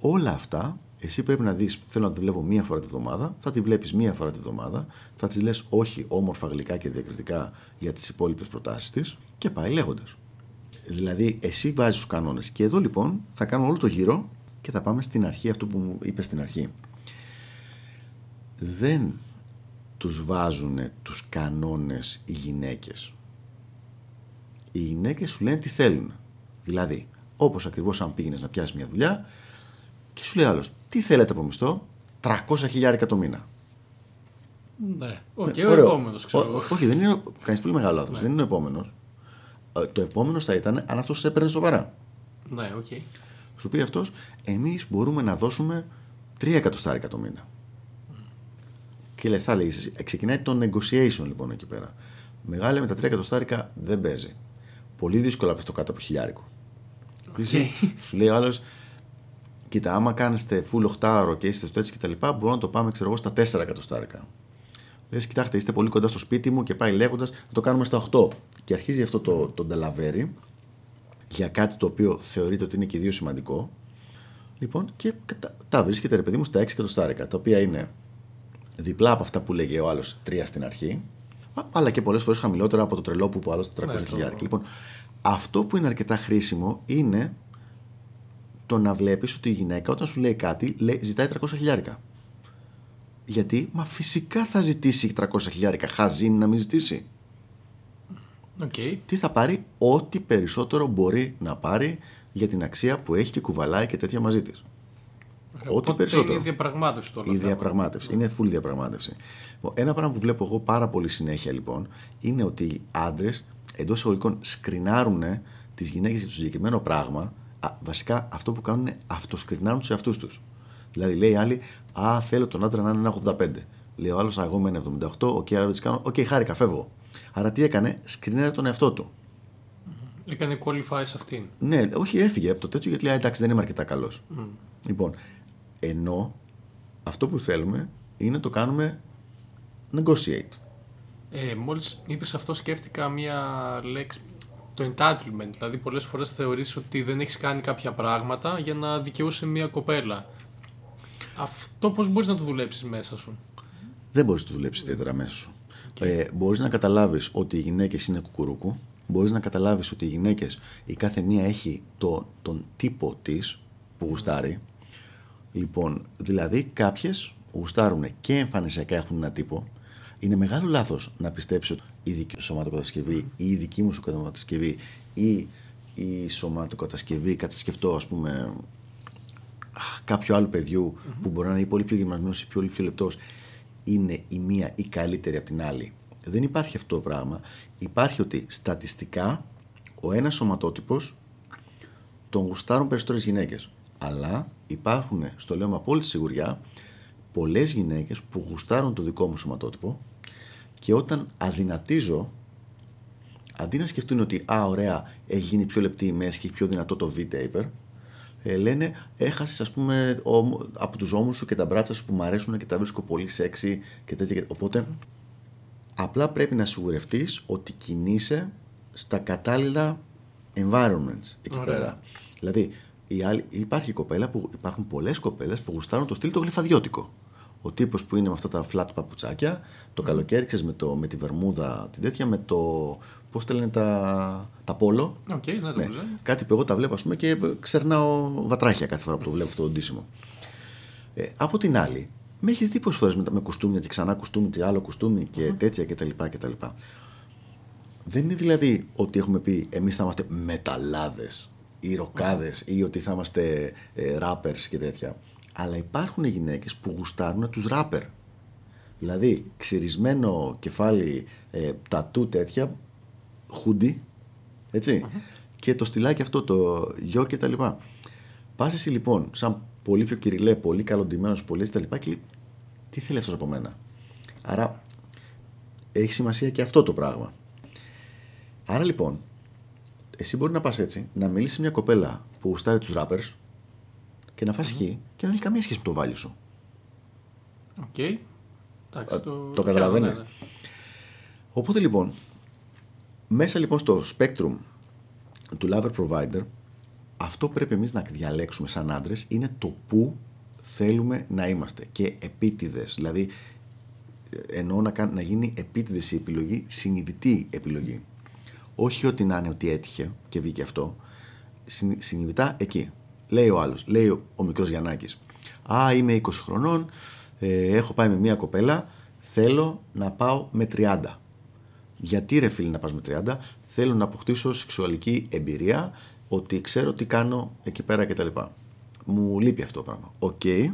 όλα αυτά εσύ πρέπει να δεις, θέλω να τη βλέπω μία φορά τη βδομάδα, θα τη βλέπεις μία φορά τη βδομάδα, θα της λες όχι όμορφα γλυκά και διακριτικά για τις υπόλοιπες προτάσεις της και πάει λέγοντας. Δηλαδή, εσύ βάζεις τους κανόνες. Και εδώ λοιπόν θα κάνω όλο το γύρο και θα πάμε στην αρχή, αυτό που μου είπες στην αρχή. Δεν τους βάζουν τους κανόνες οι γυναίκες. Οι γυναίκες σου λένε τι θέλουν. Δηλαδή, όπως ακριβώς αν πήγαινες να πιάσεις μια δουλειά και σου λέει άλλος, τι θέλετε από μισθό, 300 χιλιάρικα το μήνα. Ναι, okay, ναι, ο επόμενος ξέρω. όχι, δεν είναι. Κάνει πολύ μεγάλο λάθος. Ναι. Δεν είναι ο επόμενος. Ε, το επόμενος θα ήταν αν αυτός σε έπαιρνε σοβαρά. Ναι, OK. Okay. Σου πει αυτός, εμείς μπορούμε να δώσουμε 3 εκατοστάρικα το μήνα. Και λέει, θα λέγει, ξεκινάει το negotiation λοιπόν εκεί πέρα. Μεγάλη με τα 3 εκατοστάρικα δεν παίζει. Πολύ δύσκολα πέφτει το κάτω από χιλιάρικο. Okay. Σου λέει ο άλλος, κοίτα, άμα κάνετε full 8 και είστε στο έτσι και τα λοιπά, μπορώ να το πάμε ξέρω εγώ στα 4 εκατοστάρικα. Λες, κοιτάξτε, είστε πολύ κοντά στο σπίτι μου και πάει λέγοντας, θα το κάνουμε στα 8. Και αρχίζει αυτό το, το νταλαβέρι για κάτι το οποίο θεωρείται ότι είναι και δύο σημαντικό. Λοιπόν, και τα, τα βρίσκεται ρε παιδί μου στα 6 εκατοστάρικα, τα οποία είναι διπλά από αυτά που λέγε ο άλλος τρία στην αρχή, αλλά και πολλές φορές χαμηλότερα από το τρελό που είπε ο άλλος 400 ναι, χιλιάρια. Λοιπόν, αυτό που είναι αρκετά χρήσιμο είναι το να βλέπεις ότι η γυναίκα όταν σου λέει κάτι λέει, ζητάει 300 χιλιάρικα. Γιατί, μα φυσικά θα ζητήσει 300 χιλιάρικα. Χαζίνει να μην ζητήσει. Okay. Τι θα πάρει, ό,τι περισσότερο μπορεί να πάρει για την αξία που έχει και κουβαλάει και τέτοια μαζί της. Ό,τι περισσότερο. Είναι η διαπραγμάτευση τώρα. Η διαπραγμάτευση. Είναι full διαπραγμάτευση. Ένα πράγμα που βλέπω εγώ πάρα πολύ συνέχεια λοιπόν είναι ότι οι άντρες εντός εισαγωγικών σκρινάρουν τις γυναίκες για το συγκεκριμένο πράγμα. Α, βασικά αυτό που κάνουν είναι αυτοσκρινάρουν τους εαυτούς τους. Δηλαδή λέει άλλη, Α, θέλω τον άντρα να είναι ένα 85. Λέει ο άλλος, Εγώ είμαι 78, OK, okay, άρα δεν τις κάνω. OK, okay, χάρηκα, φεύγω. Άρα τι έκανε, σκρίναρε τον εαυτό του. Έκανε qualify σε αυτήν. Ναι, όχι, έφυγε από το τέτοιο γιατί λέει εντάξει, δεν είμαι αρκετά καλός. Mm. Λοιπόν, ενώ αυτό που θέλουμε είναι να το κάνουμε negotiate. Ε, μόλις είπες αυτό σκέφτηκα μία λέξη, το entitlement. Δηλαδή πολλές φορές θεωρείς ότι δεν έχεις κάνει κάποια πράγματα για να δικαιούσαι μία κοπέλα. Αυτό πώς μπορείς να το δουλέψεις μέσα σου; Δεν μπορείς να το δουλέψεις ιδιαίτερα μέσα σου. Ε, μπορείς να καταλάβεις ότι οι γυναίκες είναι κουκουρούκου. Μπορείς να καταλάβεις ότι οι γυναίκες, η κάθε μία έχει το, τον τύπο της που γουστάρει. Λοιπόν, δηλαδή κάποιες γουστάρουν και εμφανισιακά έχουν ένα τύπο. Είναι μεγάλο λάθος να πιστέψεις ότι η δική σου σωματοκατασκευή ή η δική μου σωματοκατασκευή ή η σωματοκατασκευή, κάτι σκεφτώ ας πούμε κάποιο άλλο παιδιού mm-hmm. που μπορεί να είναι πολύ πιο γυμνασμένος ή πολύ πιο λεπτός, είναι η μία ή καλύτερη από την άλλη. Δεν υπάρχει αυτό το πράγμα. Υπάρχει ότι στατιστικά ο ένας σωματότυπος τον γουστάρουν περισσότερες γυναίκες. Αλλά υπάρχουν, στο λέω με απόλυτη σιγουριά, πολλές γυναίκες που γουστάρουν το δικό μου σωματότυπο και όταν αδυνατίζω, αντί να σκεφτούν ότι «Α, ωραία, έχει γίνει πιο λεπτή η μέση και έχει πιο δυνατό το V-taper», ε, λένε έχασες ας πούμε από τους ώμους σου και τα μπράτσα σου που μου αρέσουν και τα βρίσκω πολύ σεξι και τέτοια. Οπότε απλά πρέπει να σιγουρευτείς ότι κινείσαι στα κατάλληλα environments εκεί πέρα. Δηλαδή η άλλη, υπάρχει κοπέλα που υπάρχουν πολλές κοπέλες που γουστάρουν το στυλ το γλυφαδιώτικο. Ο τύπος που είναι με αυτά τα flat παπουτσάκια, το καλοκαίρι ξέρεις με, το, με τη βερμούδα την τέτοια, με το Πώς τα λένε τα, τα πόλο. Okay, ναι, ναι. Κάτι που εγώ τα βλέπω ας πούμε, και ξερνάω βατράχια κάθε φορά που το βλέπω αυτό το ντύσιμο. Ε, από την άλλη, με έχεις δει πολλέ φορές με, με κουστούμια και ξανά κουστούμι και άλλο κουστούμι και mm-hmm. τέτοια κτλ. Δεν είναι δηλαδή ότι έχουμε πει εμείς θα είμαστε μεταλλάδες ή ροκάδες mm. ή ότι θα είμαστε ε, rappers και τέτοια. Αλλά υπάρχουν γυναίκες που γουστάρουν τους ράπερ. Δηλαδή, ξυρισμένο κεφάλι, ε, τατού τέτοια, χούντι, και το στυλάκι αυτό, το γιο και τα λοιπά. Πας εσύ λοιπόν, σαν πολύ πιο κυριλέ, πολύ καλοντυμένος, πολύ τα λοιπά και τι θέλει αυτός από μένα; Άρα έχει σημασία και αυτό το πράγμα. Άρα λοιπόν, εσύ μπορεί να πας έτσι, να μιλήσεις σε μια κοπέλα που γουστάρει τους rappers και να φας και να έχει καμία σχέση με το value σου. OK. Okay. το, το, το καταλαβαίνεις. Οπότε λοιπόν, μέσα λοιπόν στο spectrum του lover provider, αυτό πρέπει εμείς να διαλέξουμε σαν άντρες είναι το που θέλουμε να είμαστε και επίτηδες. Δηλαδή, εννοώ να, να γίνει επίτηδες η επιλογή, συνειδητή επιλογή. Όχι ότι να είναι ότι έτυχε και βγήκε αυτό. Συνειδητά εκεί. Λέει ο άλλος, λέει ο, ο μικρός Γιαννάκης. Α, είμαι 20 χρονών, ε, έχω πάει με μια κοπέλα, θέλω να πάω με 30. Γιατί ρε φίλε να πας με 30, θέλω να αποκτήσω σεξουαλική εμπειρία, ότι ξέρω τι κάνω εκεί πέρα κτλ. Μου λείπει αυτό το πράγμα. OK. Okay.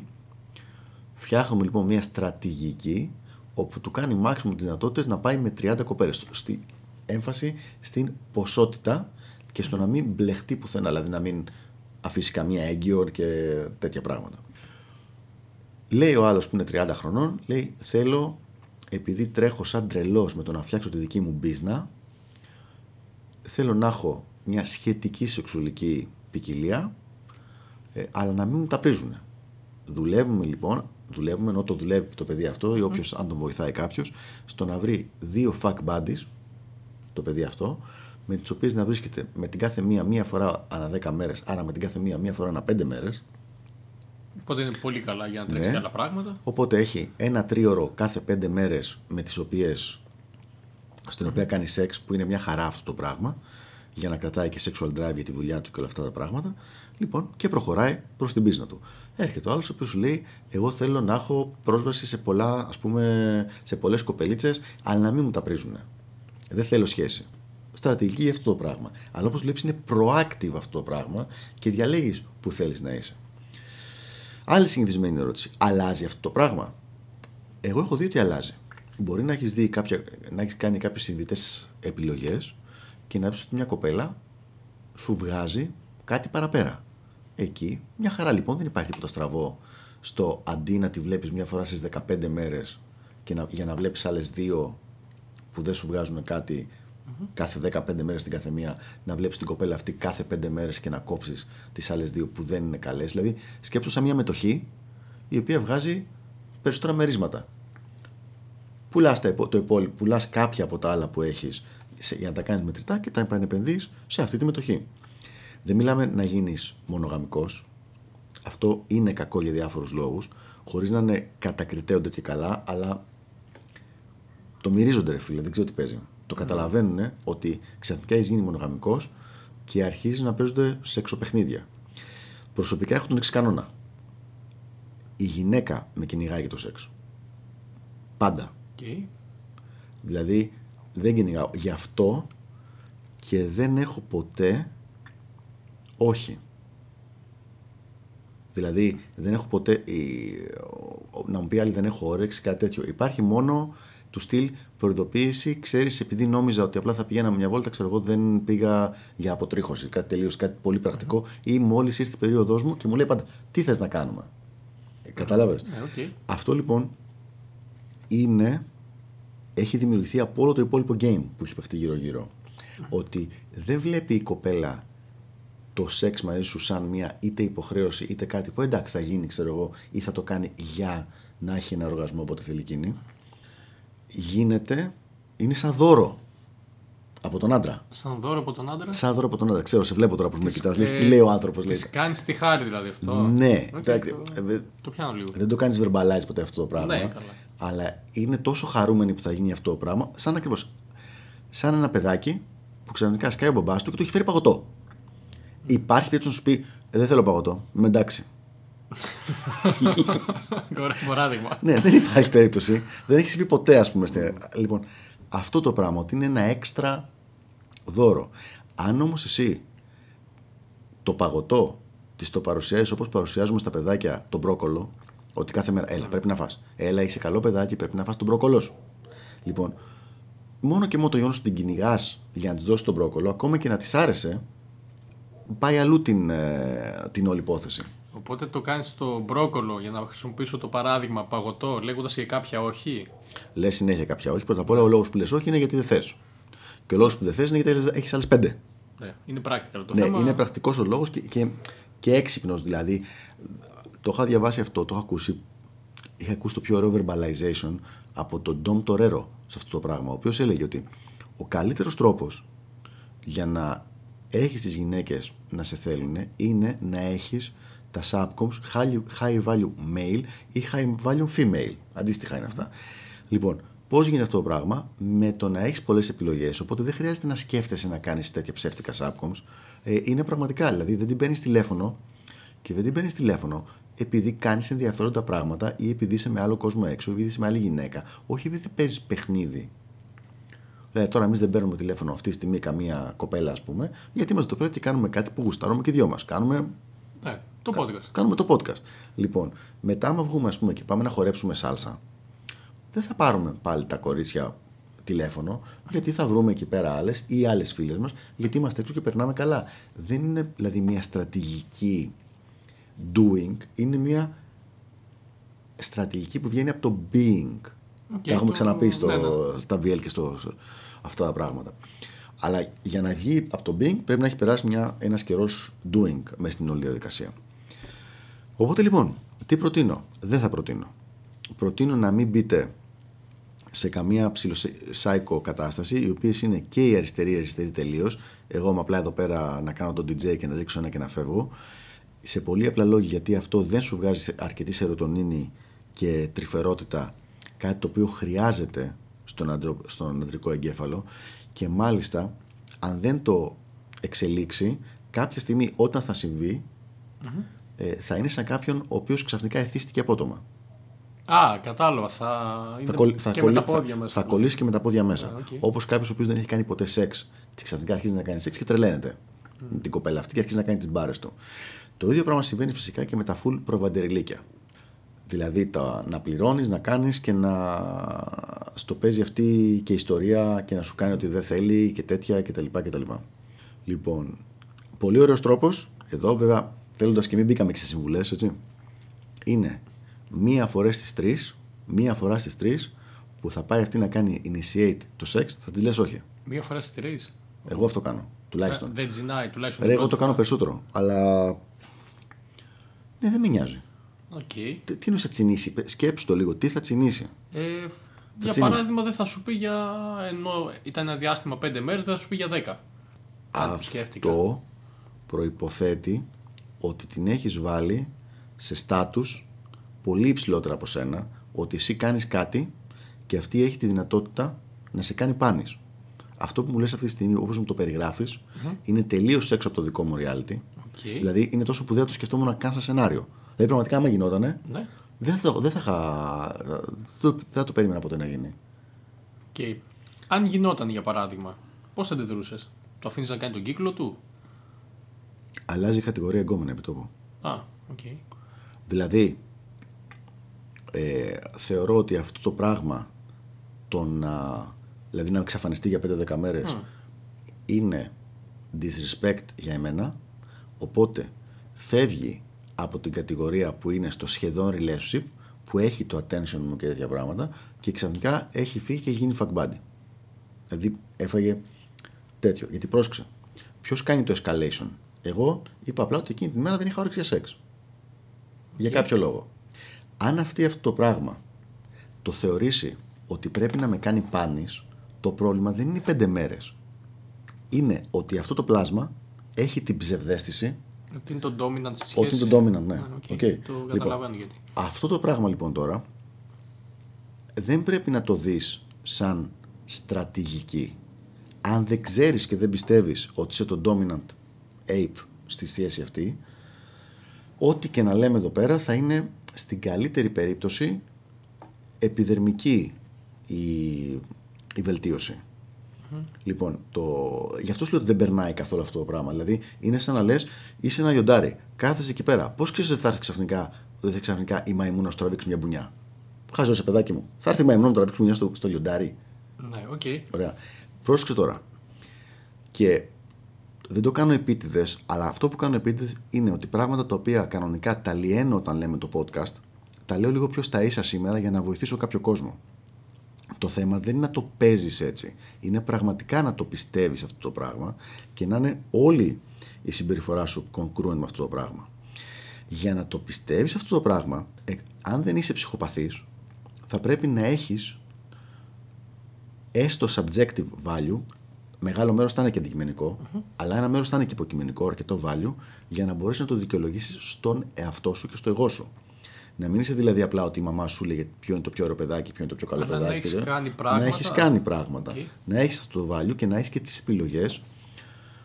Φτιάχνουμε λοιπόν μια στρατηγική όπου του κάνει maximum τις δυνατότητες να πάει με 30 κοπέλες. Στη έμφαση στην ποσότητα και στο να μην μπλεχτεί πουθενά, δηλαδή να μην αφήσει καμία έγκυο και τέτοια πράγματα. Λέει ο άλλος που είναι 30 χρονών, λέει θέλω επειδή τρέχω σαν τρελός με το να φτιάξω τη δική μου μπίζνα, θέλω να έχω μια σχετική σεξουαλική ποικιλία, ε, αλλά να μην μου τα πρίζουν. Δουλεύουμε λοιπόν, δουλεύουμε ενώ το δουλεύει το παιδί αυτό, ή όποιος αν τον βοηθάει κάποιος, στο να βρει δύο fuck buddies, το παιδί αυτό, με τις οποίες να βρίσκεται με την κάθε μία μία φορά ανά 10 μέρες, άρα με την κάθε μία μία φορά ανά 5 μέρες, Οπότε είναι πολύ καλά για να τρέξει ναι. άλλα πράγματα. Οπότε έχει ένα τρίωρο κάθε πέντε μέρες με τις οποίες. στην οποία κάνει σεξ, που είναι μια χαρά αυτό το πράγμα, για να κρατάει και sexual drive για τη δουλειά του και όλα αυτά τα πράγματα. Λοιπόν, και προχωράει προς την πίσνα του. Έρχεται ο άλλος ο οποίος σου λέει: Εγώ θέλω να έχω πρόσβαση σε, πολλά, ας πούμε, σε πολλές κοπελίτσες, αλλά να μην μου τα πρίζουν. Δεν θέλω σχέση. Στρατηγική για αυτό το πράγμα. Αλλά όπως βλέπεις, είναι proactive αυτό το πράγμα και διαλέγεις που θέλεις να είσαι. Άλλη συνηθισμένη ερώτηση. Αλλάζει αυτό το πράγμα; Εγώ έχω δει ότι αλλάζει. Μπορεί να έχεις δει κάποια, να έχεις κάνει κάποιες συνδυτέ επιλογές και να δεις ότι μια κοπέλα σου βγάζει κάτι παραπέρα. Εκεί, μια χαρά λοιπόν, δεν υπάρχει τίποτα στραβό στο αντί να τη βλέπεις μια φορά στις 15 μέρες και να, για να βλέπεις άλλες δύο που δεν σου βγάζουν κάτι Mm-hmm. κάθε 15 μέρες την καθεμία, να βλέπεις την κοπέλα αυτή κάθε 5 μέρες και να κόψεις τις άλλες δύο που δεν είναι καλές. Δηλαδή, σκέψου σαν μια μετοχή η οποία βγάζει περισσότερα μερίσματα. Πουλάς το υπόλοιπο, πουλάς κάποια από τα άλλα που έχεις για να τα κάνεις μετρητά και τα επανεπενδύεις σε αυτή τη μετοχή. Δεν μιλάμε να γίνεις μονογαμικός. Αυτό είναι κακό για διάφορους λόγους. χωρίς να είναι κατακριτέονται και καλά, αλλά το μυρίζονται, ρε φίλε, δεν ξέρω τι παίζει. Το καταλαβαίνουν ότι ξαφνικά έχει γίνει μονογαμικός και αρχίζει να παίζονται σεξοπαιχνίδια. Προσωπικά έχω τον εξή κανόνα. Η γυναίκα με κυνηγάει για το σεξ. Πάντα. Okay. Δηλαδή δεν κυνηγάω. Γι' αυτό και δεν έχω ποτέ όχι. Δηλαδή δεν έχω ποτέ. Να μου πει άλλη δεν έχω όρεξη, κάτι τέτοιο. Υπάρχει μόνο του στυλ προειδοποίηση. Ξέρεις, επειδή νόμιζα ότι απλά θα πηγαίνα μια βόλτα, ξέρω εγώ, δεν πήγα για αποτρίχωση. Κάτι τελείως, κάτι πολύ πρακτικό. Ή μόλις ήρθε η περίοδός μου και μου λέει πάντα τι θες να κάνουμε; Ε, Κατάλαβες; okay. Αυτό λοιπόν είναι. Έχει δημιουργηθεί από όλο το υπόλοιπο game που έχει παιχτεί γύρω-γύρω. Ότι δεν βλέπει η κοπέλα το σεξ μαζί σου σαν μια είτε υποχρέωση είτε κάτι που εντάξει θα γίνει, ξέρω εγώ, ή θα το κάνει για να έχει ένα οργασμό όποτε θέλει εκείνη γίνεται, είναι σαν δώρο από τον άντρα. Σαν δώρο από τον άντρα; Σαν δώρο από τον άντρα. Ξέρω, σε βλέπω τώρα που με κοιτάς. Λες, ε, τι λέει ο άνθρωπος. Της κάνεις τη χάρη δηλαδή αυτό. Ναι, Okay, εντάξει, το, ε, το πιάνω λίγο. δεν το κάνεις verbalize ποτέ αυτό το πράγμα. Ναι, καλά. Αλλά είναι τόσο χαρούμενη που θα γίνει αυτό το πράγμα, σαν ακριβώς. Σαν ένα παιδάκι που ξαφνικά σκάει ο μπαμπάς του και του έχει φέρει παγωτό. Υπάρχει περίπτωση να σου πει: «Ε, Δεν θέλω παγωτό. Με εντάξει. Ωραίο παράδειγμα. ναι, δεν υπάρχει περίπτωση. Δεν έχεις συμβεί ποτέ, ας πούμε. στη- Λοιπόν, αυτό το πράγμα ότι είναι ένα έξτρα δώρο. Αν όμως εσύ το παγωτό της το παρουσιάζεις όπως παρουσιάζουμε στα παιδάκια τον μπρόκολο, ότι κάθε μέρα, έλα, πρέπει να φας. Έλα, είσαι καλό παιδάκι, πρέπει να φας τον μπρόκολό σου. Λοιπόν, μόνο και μόνο το γεγονός ότι την κυνηγάς για να της δώσεις τον μπρόκολο, ακόμα και να της άρεσε, πάει αλλού την, ε, την όλη υπόθεση. Οπότε το κάνεις στο μπρόκολο για να χρησιμοποιήσω το παράδειγμα παγωτό, λέγοντας για κάποια όχι; Λες συνέχεια κάποια όχι. Πρώτα απ' όλα ο λόγος που λες όχι είναι γιατί δεν θες. Και ο λόγος που δεν θες είναι γιατί έχεις άλλες πέντε. Ναι, είναι practical το Ναι, θέμα. είναι πρακτικός ο λόγος και, και, και έξυπνος δηλαδή. Το είχα διαβάσει αυτό, το είχα ακούσει. Είχα ακούσει το πιο ωραίο verbalization από τον Ντόμ Τορέρο σε αυτό το πράγμα. Ο οποίος έλεγε ότι ο καλύτερος τρόπος για να έχεις τις γυναίκες να σε θέλουν είναι να έχεις τα subcoms high, high value male ή high value female. Αντίστοιχα είναι αυτά. Λοιπόν, πώς γίνεται αυτό το πράγμα; Με το να έχεις πολλές επιλογές. Οπότε δεν χρειάζεται να σκέφτεσαι να κάνεις τέτοια ψεύτικα subcoms. Ε, είναι πραγματικά. Δηλαδή δεν την παίρνεις τηλέφωνο και δεν την παίρνεις τηλέφωνο επειδή κάνεις ενδιαφέροντα πράγματα ή επειδή είσαι με άλλο κόσμο έξω, ή επειδή είσαι με άλλη γυναίκα. Όχι επειδή παίζεις παιχνίδι. Δηλαδή, τώρα εμείς δεν παίρνουμε τηλέφωνο αυτή τη στιγμή καμία κοπέλα, ας πούμε, γιατί είμαστε το πέρα και κάνουμε κάτι που γουστάρουμε και οι δυο μας. Κάνουμε, Ναι, το podcast. κάνουμε το podcast. Λοιπόν, μετά, άμα βγούμε ας πούμε, και πάμε να χορέψουμε σάλσα, δεν θα πάρουμε πάλι τα κορίτσια τηλέφωνο, γιατί θα βρούμε εκεί πέρα άλλες ή άλλες φίλες μας, γιατί είμαστε έξω και περνάμε καλά. Δεν είναι δηλαδή μια στρατηγική doing, είναι μια στρατηγική που βγαίνει από το being. OK, τα έχουμε το- ξαναπεί στο, ναι, ναι. στα VL και στο, αυτά τα πράγματα. Αλλά για να βγει από το being πρέπει να έχει περάσει μια, ένας καιρός doing μέσα στην όλη διαδικασία. Οπότε λοιπόν, τι προτείνω; Δεν θα προτείνω. Προτείνω να μην μπείτε σε καμία ψιλοσάικο κατάσταση, οι οποίες είναι και η αριστερή η αριστερή τελείως. Εγώ είμαι απλά εδώ πέρα να κάνω τον DJ και να ρίξω ένα και να φεύγω. Σε πολύ απλά λόγια, γιατί αυτό δεν σου βγάζει σε- αρκετή σερωτονίνη και τρυφερότητα, κάτι το οποίο χρειάζεται στον, αντρο, στον αντρικό εγκέφαλο και μάλιστα αν δεν το εξελίξει κάποια στιγμή όταν θα συμβει ε, θα είναι σαν κάποιον ο οποίος ξαφνικά εθίστηκε απότομα. Α, κατάλαβα. Θα, είναι Θα, κολλ- θα, και κολλ- με τα θα- πόδια μέσα. θα κολλήσει και με τα πόδια μέσα. Α, οκ. Όπως κάποιος ο οποίος δεν έχει κάνει ποτέ σεξ και ξαφνικά αρχίζει να κάνει σεξ και τρελαίνεται με την κοπέλα αυτή και αρχίζει να κάνει τις μπάρες του. Το ίδιο πράγμα συμβαίνει φυσικά και με τα full προβαϊντεριλίκια. Δηλαδή τα, να πληρώνεις, να κάνεις και να στο παίζει αυτή και η ιστορία και να σου κάνει ότι δεν θέλει και τέτοια κτλ. κτλ. Λοιπόν, πολύ ωραίος τρόπος. Εδώ βέβαια θέλοντας και μην μπήκαμε και σε συμβουλές, έτσι. Είναι μία φορά στις τρεις, μία φορά στις τρεις που θα πάει αυτή να κάνει initiate το σεξ, θα της λες όχι. Μία φορά στις τρεις. Εγώ αυτό κάνω. Τουλάχιστον. Δεν τσινάει τουλάχιστον. Ρε, την εγώ το πρώτη κάνω φορά. περισσότερο. Αλλά. Ναι, δεν με νοιάζει. Οκ. Τι, τι είναι θα τσινήσει, Πε- σκέψου το λίγο, τι θα τσινήσει. Ε, για τσίνεις. παράδειγμα, δεν θα σου πει για. ενώ ήταν ένα διάστημα 5 μέρες, δεν θα σου πει για 10. Κάτι που σκέφτηκα. Αυτό προϋποθέτει ότι την έχεις βάλει σε στάτους πολύ υψηλότερα από σένα ότι εσύ κάνεις κάτι και αυτή έχει τη δυνατότητα να σε κάνει πάνης. Αυτό που μου λες αυτή τη στιγμή, όπως μου το περιγραφεις είναι τελείως έξω από το δικό μου reality. Okay. Δηλαδή είναι τόσο που δεν το σκεφτόμουν να κάνω σαν σενάριο. Δηλαδή πραγματικά άμα γινότανε, Ναι. δεν θα, δεν θα, είχα- δεν θα το περίμενα ποτέ να γίνει. Και αν γινόταν για παράδειγμα, πώς θα αντιδρούσες, Το αφήνεις να κάνει τον κύκλο του; Αλλάζει η κατηγορία η γκόμενα επί τόπου. Α, οκ. Δηλαδή, ε, θεωρώ ότι αυτό το πράγμα, το να, δηλαδή να εξαφανιστεί για 5-10 μέρες, είναι disrespect για εμένα, οπότε φεύγει από την κατηγορία που είναι στο σχεδόν relationship, που έχει το attention μου και τέτοια πράγματα και ξαφνικά έχει φύγει και έχει γίνει fuck buddy. Δηλαδή έφαγε τέτοιο. Γιατί πρόσεξε. Ποιος κάνει το escalation; Εγώ είπα απλά ότι εκείνη την μέρα δεν είχα όρεξη για σεξ. Για κάποιο λόγο. Αν αυτή αυτό το πράγμα το θεωρήσει ότι πρέπει να με κάνει πάνης, το πρόβλημα δεν είναι οι πέντε μέρες. Είναι ότι αυτό το πλάσμα έχει την ψευδέστηση Ότι είναι το dominant στη σχέση. ότι είναι το dominant, ναι. Α, OK. OK. Το Λοιπόν, καταλαβαίνω γιατί. Αυτό το πράγμα λοιπόν τώρα δεν πρέπει να το δεις σαν στρατηγική. Αν δεν ξέρεις και δεν πιστεύεις ότι είσαι το dominant ape στη σχέση αυτή, ό,τι και να λέμε εδώ πέρα θα είναι στην καλύτερη περίπτωση επιδερμική η, η βελτίωση. Λοιπόν, το... γι' αυτό σου λέω ότι δεν περνάει καθόλου αυτό το πράγμα. Δηλαδή, είναι σαν να λες, είσαι ένα λιοντάρι, κάθεσαι εκεί πέρα. Πώς ξέρεις ότι θα έρθει ξαφνικά, δεν θα ξαφνικά η μαϊμού να σου τραβήξει μια μπουνιά; Χαζό είσαι παιδάκι μου. Θα έρθει η μαϊμού να μου τραβήξει μια στο, στο λιοντάρι. Ναι, οκ. Ωραία. Πρόσεξε τώρα. Και δεν το κάνω επίτηδες, αλλά αυτό που κάνω επίτηδες είναι ότι πράγματα τα οποία κανονικά τα λειαίνω όταν λέμε το podcast, τα λέω λίγο πιο στα ίσα σήμερα για να βοηθήσω κάποιο κόσμο. Το θέμα δεν είναι να το παίζεις έτσι. Είναι πραγματικά να το πιστεύεις αυτό το πράγμα και να είναι όλη η συμπεριφορά σου congruent με αυτό το πράγμα. Για να το πιστεύεις αυτό το πράγμα, ε, αν δεν είσαι ψυχοπαθής, θα πρέπει να έχεις έστω subjective value, μεγάλο μέρος θα είναι και αντικειμενικό αλλά ένα μέρος θα είναι και υποκειμενικό, αρκετό value, για να μπορέσεις να το δικαιολογήσεις στον εαυτό σου και στο εγώ σου. Να μην είσαι δηλαδή απλά ότι η μαμά σου 'λεγε ποιο είναι το πιο ωραίο παιδάκι, ποιο είναι το πιο καλό Αλλά να παιδάκι. έχεις και τέτοια. κάνει πράγματα. Να έχεις κάνει πράγματα. Οκ. Να έχεις αυτό το value και να έχεις και τις επιλογές.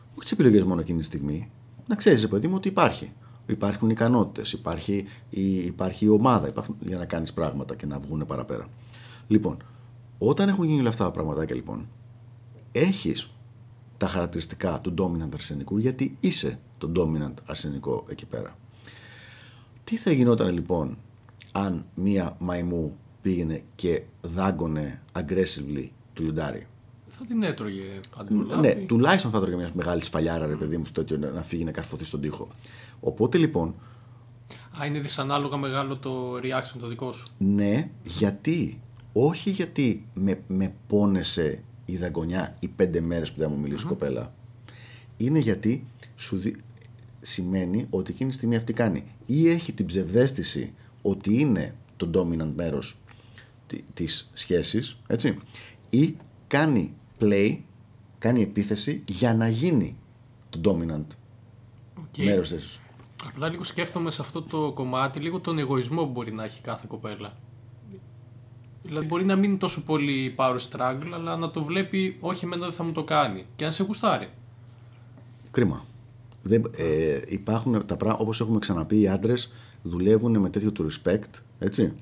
Όχι τις επιλογές μόνο εκείνη τη στιγμή. Να ξέρεις, παιδί μου, ότι υπάρχει. Υπάρχουν ικανότητες, υπάρχει, η, υπάρχει η ομάδα υπάρχουν, για να κάνεις πράγματα και να βγουν παραπέρα. Λοιπόν, όταν έχουν γίνει όλα αυτά τα πραγματάκια, λοιπόν, έχεις τα χαρακτηριστικά του dominant αρσενικού γιατί είσαι το dominant αρσενικό εκεί πέρα. Τι θα γινόταν λοιπόν αν μία μαϊμού πήγαινε και δάγκωνε aggressively του λιοντάρι. Θα την έτρωγε αντιμετώπιση. Ναι, τουλάχιστον θα τρώγε μια μεγάλη σπαλιάρα, ρε παιδί μου, στο τέτοιο, να φύγει να καρφωθεί στον τοίχο. Οπότε λοιπόν, Α, είναι δυσανάλογα μεγάλο το reaction το δικό σου. ναι, γιατί. Όχι γιατί με, με πόνεσε η δαγκονιά οι πέντε μέρες που δεν μου μιλήσει κοπέλα. Είναι γιατί σου δι... σημαίνει ότι εκείνη τη στιγμή αυτή κάνει ή έχει την ψευδέστηση ότι είναι το dominant μέρος τη- της σχέσης, έτσι, ή κάνει play, κάνει επίθεση για να γίνει το dominant OK. μέρος της. Απλά λίγο σκέφτομαι σε αυτό το κομμάτι λίγο τον εγωισμό που μπορεί να έχει κάθε κοπέλα. Δηλαδή μπορεί να μην είναι τόσο πολύ power struggle, αλλά να το βλέπει όχι εμένα δεν θα μου το κάνει. Και αν σε γουστάρει. Κρίμα. Δεν, ε, υπάρχουν τα πράγματα, όπως έχουμε ξαναπεί, οι άντρες δουλεύουν με τέτοιο του respect, έτσι.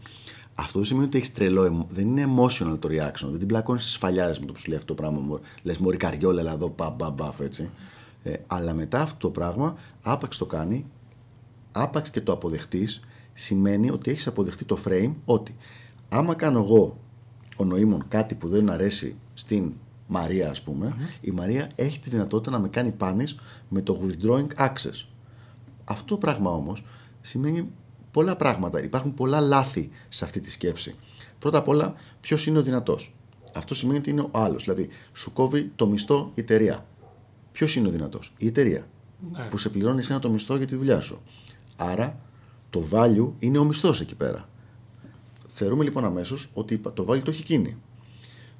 Αυτό δεν σημαίνει ότι έχεις τρελό, εμ- δεν είναι emotional το reaction. Δεν την πλακώνεις στις φαλιάρες με το που σου λέει αυτό το πράγμα. Λες, Μωρή καριόλα, έλα εδώ, πα, πα, πα, έτσι. Ε, αλλά μετά αυτό το πράγμα, άπαξ το κάνει, άπαξ και το αποδεχτείς, σημαίνει ότι έχεις αποδεχτεί το frame ότι άμα κάνω εγώ ο νοήμων κάτι που δεν αρέσει στην Μαρία, ας πούμε, η Μαρία έχει τη δυνατότητα να με κάνει πάνης με το withdrawing access. Αυτό το πράγμα όμως σημαίνει πολλά πράγματα. Υπάρχουν πολλά λάθη σε αυτή τη σκέψη. Πρώτα απ' όλα, ποιος είναι ο δυνατός; Αυτό σημαίνει ότι είναι ο άλλος. Δηλαδή, σου κόβει το μισθό η εταιρεία. Ποιος είναι ο δυνατός, η εταιρεία. Ναι. Που σε πληρώνει εσένα το μισθό για τη δουλειά σου. Άρα, το value είναι ο μισθός εκεί πέρα. Θεωρούμε λοιπόν αμέσως ότι το value το έχει εκείνη.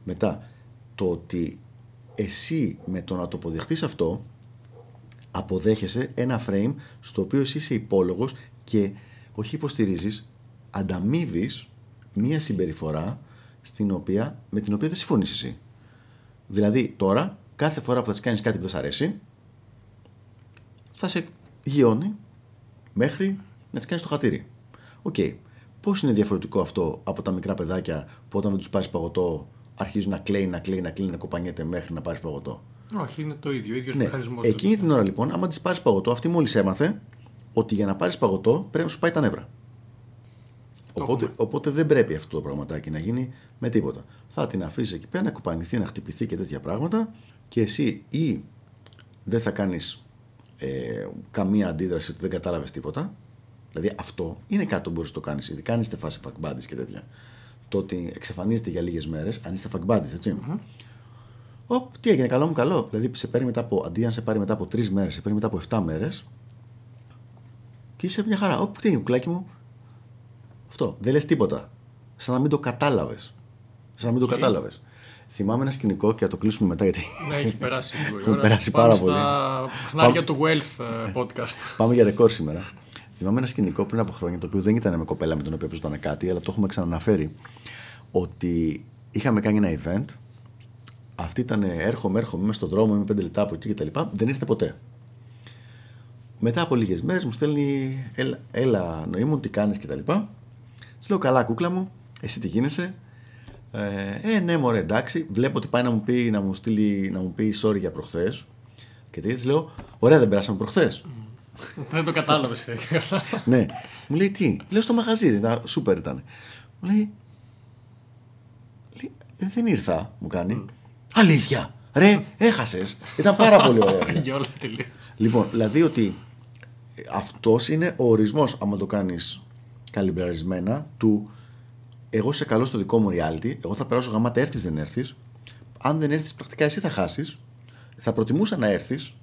Μετά, το ότι εσύ με το να το αποδεχτείς αυτό, αποδέχεσαι ένα frame στο οποίο εσύ είσαι υπόλογος και όχι υποστηρίζεις, ανταμείβεις μία συμπεριφορά στην οποία, με την οποία δεν συμφωνείς εσύ. Δηλαδή, τώρα, κάθε φορά που θα της κάνεις κάτι που δεν σ' αρέσει, θα σε γειώνει μέχρι να της κάνεις το χατήρι. OK. Okay. Πώς είναι διαφορετικό αυτό από τα μικρά παιδάκια που όταν δεν τους πάρεις παγωτό αρχίζουν να κλαίει, να κλαίει, να κλαίει, να κοπανιέται μέχρι να πάρεις παγωτό; Όχι, είναι το ίδιο. ίδιος ναι. μηχανισμός. Εκείνη την ώρα λοιπόν, άμα της πάρεις παγωτό, αυτή μόλις έμαθε ότι για να πάρεις παγωτό πρέπει να σου πάει τα νεύρα. Οπότε, οπότε δεν πρέπει αυτό το πραγματάκι να γίνει με τίποτα. Θα την αφήσεις εκεί πέρα να κοπανηθεί, να χτυπηθεί και τέτοια πράγματα και εσύ ή δεν θα κάνεις ε, καμία αντίδραση ότι δεν κατάλαβες τίποτα. Δηλαδή αυτό είναι κάτι που μπορείς να το κάνεις. Ειδικά αν είστε φάση fuck buddies και τέτοια. Το ότι εξαφανίζεται για λίγες μέρες, αν είστε fuck buddies, έτσι. Mm-hmm. Ο, τι έγινε, καλό μου καλό. Δηλαδή σε παίρνει μετά από, αντί αν σε πάρει μετά από τρεις μέρες, σε παίρνει μετά από 7 μέρες. Και είσαι μια χαρά. Ωπ, τι έγινε, κουκλάκι μου. Αυτό. Δεν λες τίποτα. Σαν να μην το κατάλαβες. Σαν να μην το κατάλαβες. Θυμάμαι ένα σκηνικό και θα το κλείσουμε μετά γιατί. Ναι, έχει περάσει λίγο. (laughs) Έχουμε περάσει πάρα πολύ. Στα χνάρια του Wealth ε, podcast. Πάμε για ρεκόρ σήμερα. Θυμάμαι ένα σκηνικό πριν από χρόνια, το οποίο δεν ήταν με κοπέλα με την οποία παίζονταν κάτι, αλλά το έχουμε ξαναναφέρει. Ότι είχαμε κάνει ένα event. Αυτή ήταν έρχομαι, έρχομαι, είμαι στον δρόμο, είμαι πέντε λεπτά από εκεί κτλ. Δεν ήρθε ποτέ. Μετά από λίγες μέρες μου στέλνει, έλα, έλα νοή μου, τι κάνεις κτλ. Της λέω, καλά, κούκλα μου, εσύ τι γίνεσαι; Ε, ε, ναι, μωρέ, εντάξει. Βλέπω ότι πάει να μου πει, να μου στείλει, να μου πει sorry για προχθές. Και τι λέω, ωραία, δεν περάσαμε προχθές. Δεν το κατάλαβες. ναι. Μου λέει τι; Λέω στο μαγαζί, ήταν, σούπερ ήταν. Μου λέει, λέει δεν ήρθα, μου κάνει. Αλήθεια. Ρε, έχασες. Ήταν πάρα πολύ ωραία. (laughs) λοιπόν, δηλαδή ότι αυτός είναι ο ορισμός, άμα το κάνεις καλυμπραρισμένα, του εγώ σε καλός στο δικό μου reality, εγώ θα περάσω γαμάτα έρθεις δεν έρθεις. Αν δεν έρθεις, πρακτικά εσύ θα χάσεις. Θα προτιμούσα να έρθεις,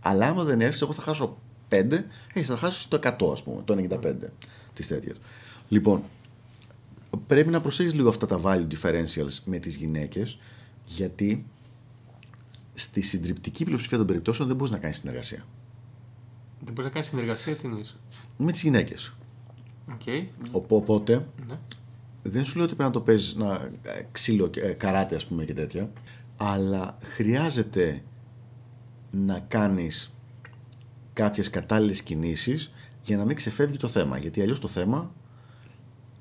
αλλά άμα δεν έρθεις, εγώ θα χάσω 5, εσύ θα χάσεις το 100, ας πούμε, το 95 της τέτοιας. Λοιπόν, πρέπει να προσέχει λίγο αυτά τα value differentials με τις γυναίκες, γιατί στη συντριπτική πλειοψηφία των περιπτώσεων δεν μπορείς να κάνεις συνεργασία. Δεν μπορείς να κάνεις συνεργασία, τι εννοείς; Με τις γυναίκες. Okay. Οπότε, ναι. δεν σου λέω ότι πρέπει να το παίζεις να ε, ξύλο, ε, καράτε, ας πούμε και τέτοια, αλλά χρειάζεται να κάνεις κάποιες κατάλληλες κινήσεις για να μην ξεφεύγει το θέμα. Γιατί αλλιώς το θέμα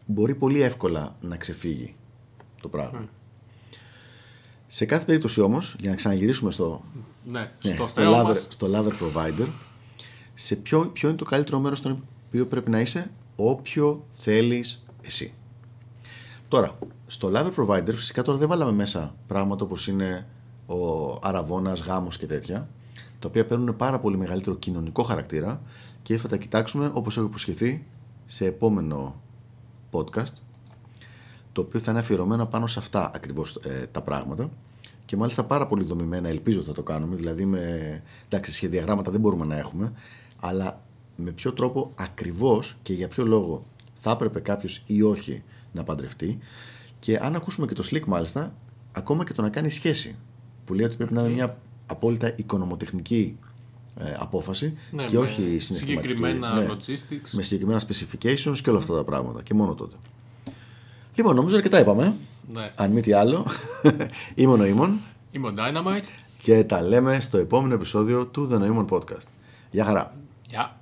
μπορεί πολύ εύκολα να ξεφύγει το πράγμα. Σε κάθε περίπτωση όμως, για να ξαναγυρίσουμε στο, ναι, ναι, στο, στο, lover, στο lover provider, σε ποιο, ποιο είναι το καλύτερο μέρος στον οποίο πρέπει να είσαι, όποιο θέλεις εσύ. Τώρα, στο lover provider φυσικά τώρα δεν βάλαμε μέσα πράγματα όπως είναι ο αραβώνας, γάμος και τέτοια, τα οποία παίρνουν πάρα πολύ μεγαλύτερο κοινωνικό χαρακτήρα και θα τα κοιτάξουμε όπως έχω υποσχεθεί σε επόμενο podcast το οποίο θα είναι αφιερωμένο πάνω σε αυτά ακριβώς ε, τα πράγματα. Και μάλιστα πάρα πολύ δομημένα ελπίζω θα το κάνουμε δηλαδή με εντάξει σχεδιαγράμματα δεν μπορούμε να έχουμε αλλά με ποιο τρόπο ακριβώς και για ποιο λόγο θα έπρεπε κάποιος ή όχι να παντρευτεί. Και αν ακούσουμε και το Slick μάλιστα ακόμα και το να κάνει σχέση. Που λέει ότι πρέπει να είναι μια απόλυτα οικονομοτεχνική ε, απόφαση ναι, και όχι συναισθηματική. Συγκεκριμένα ναι, logistics. Με συγκεκριμένα specifications και όλα αυτά τα πράγματα. Και μόνο τότε. Λοιπόν, νομίζω αρκετά είπαμε. Ναι. Αν μη τι άλλο. (laughs) Είμαι ο Νοήμων. Είμαι ο Dynamite. Και τα λέμε στο επόμενο επεισόδιο του The Noemon Podcast. Γεια χαρά. Γεια.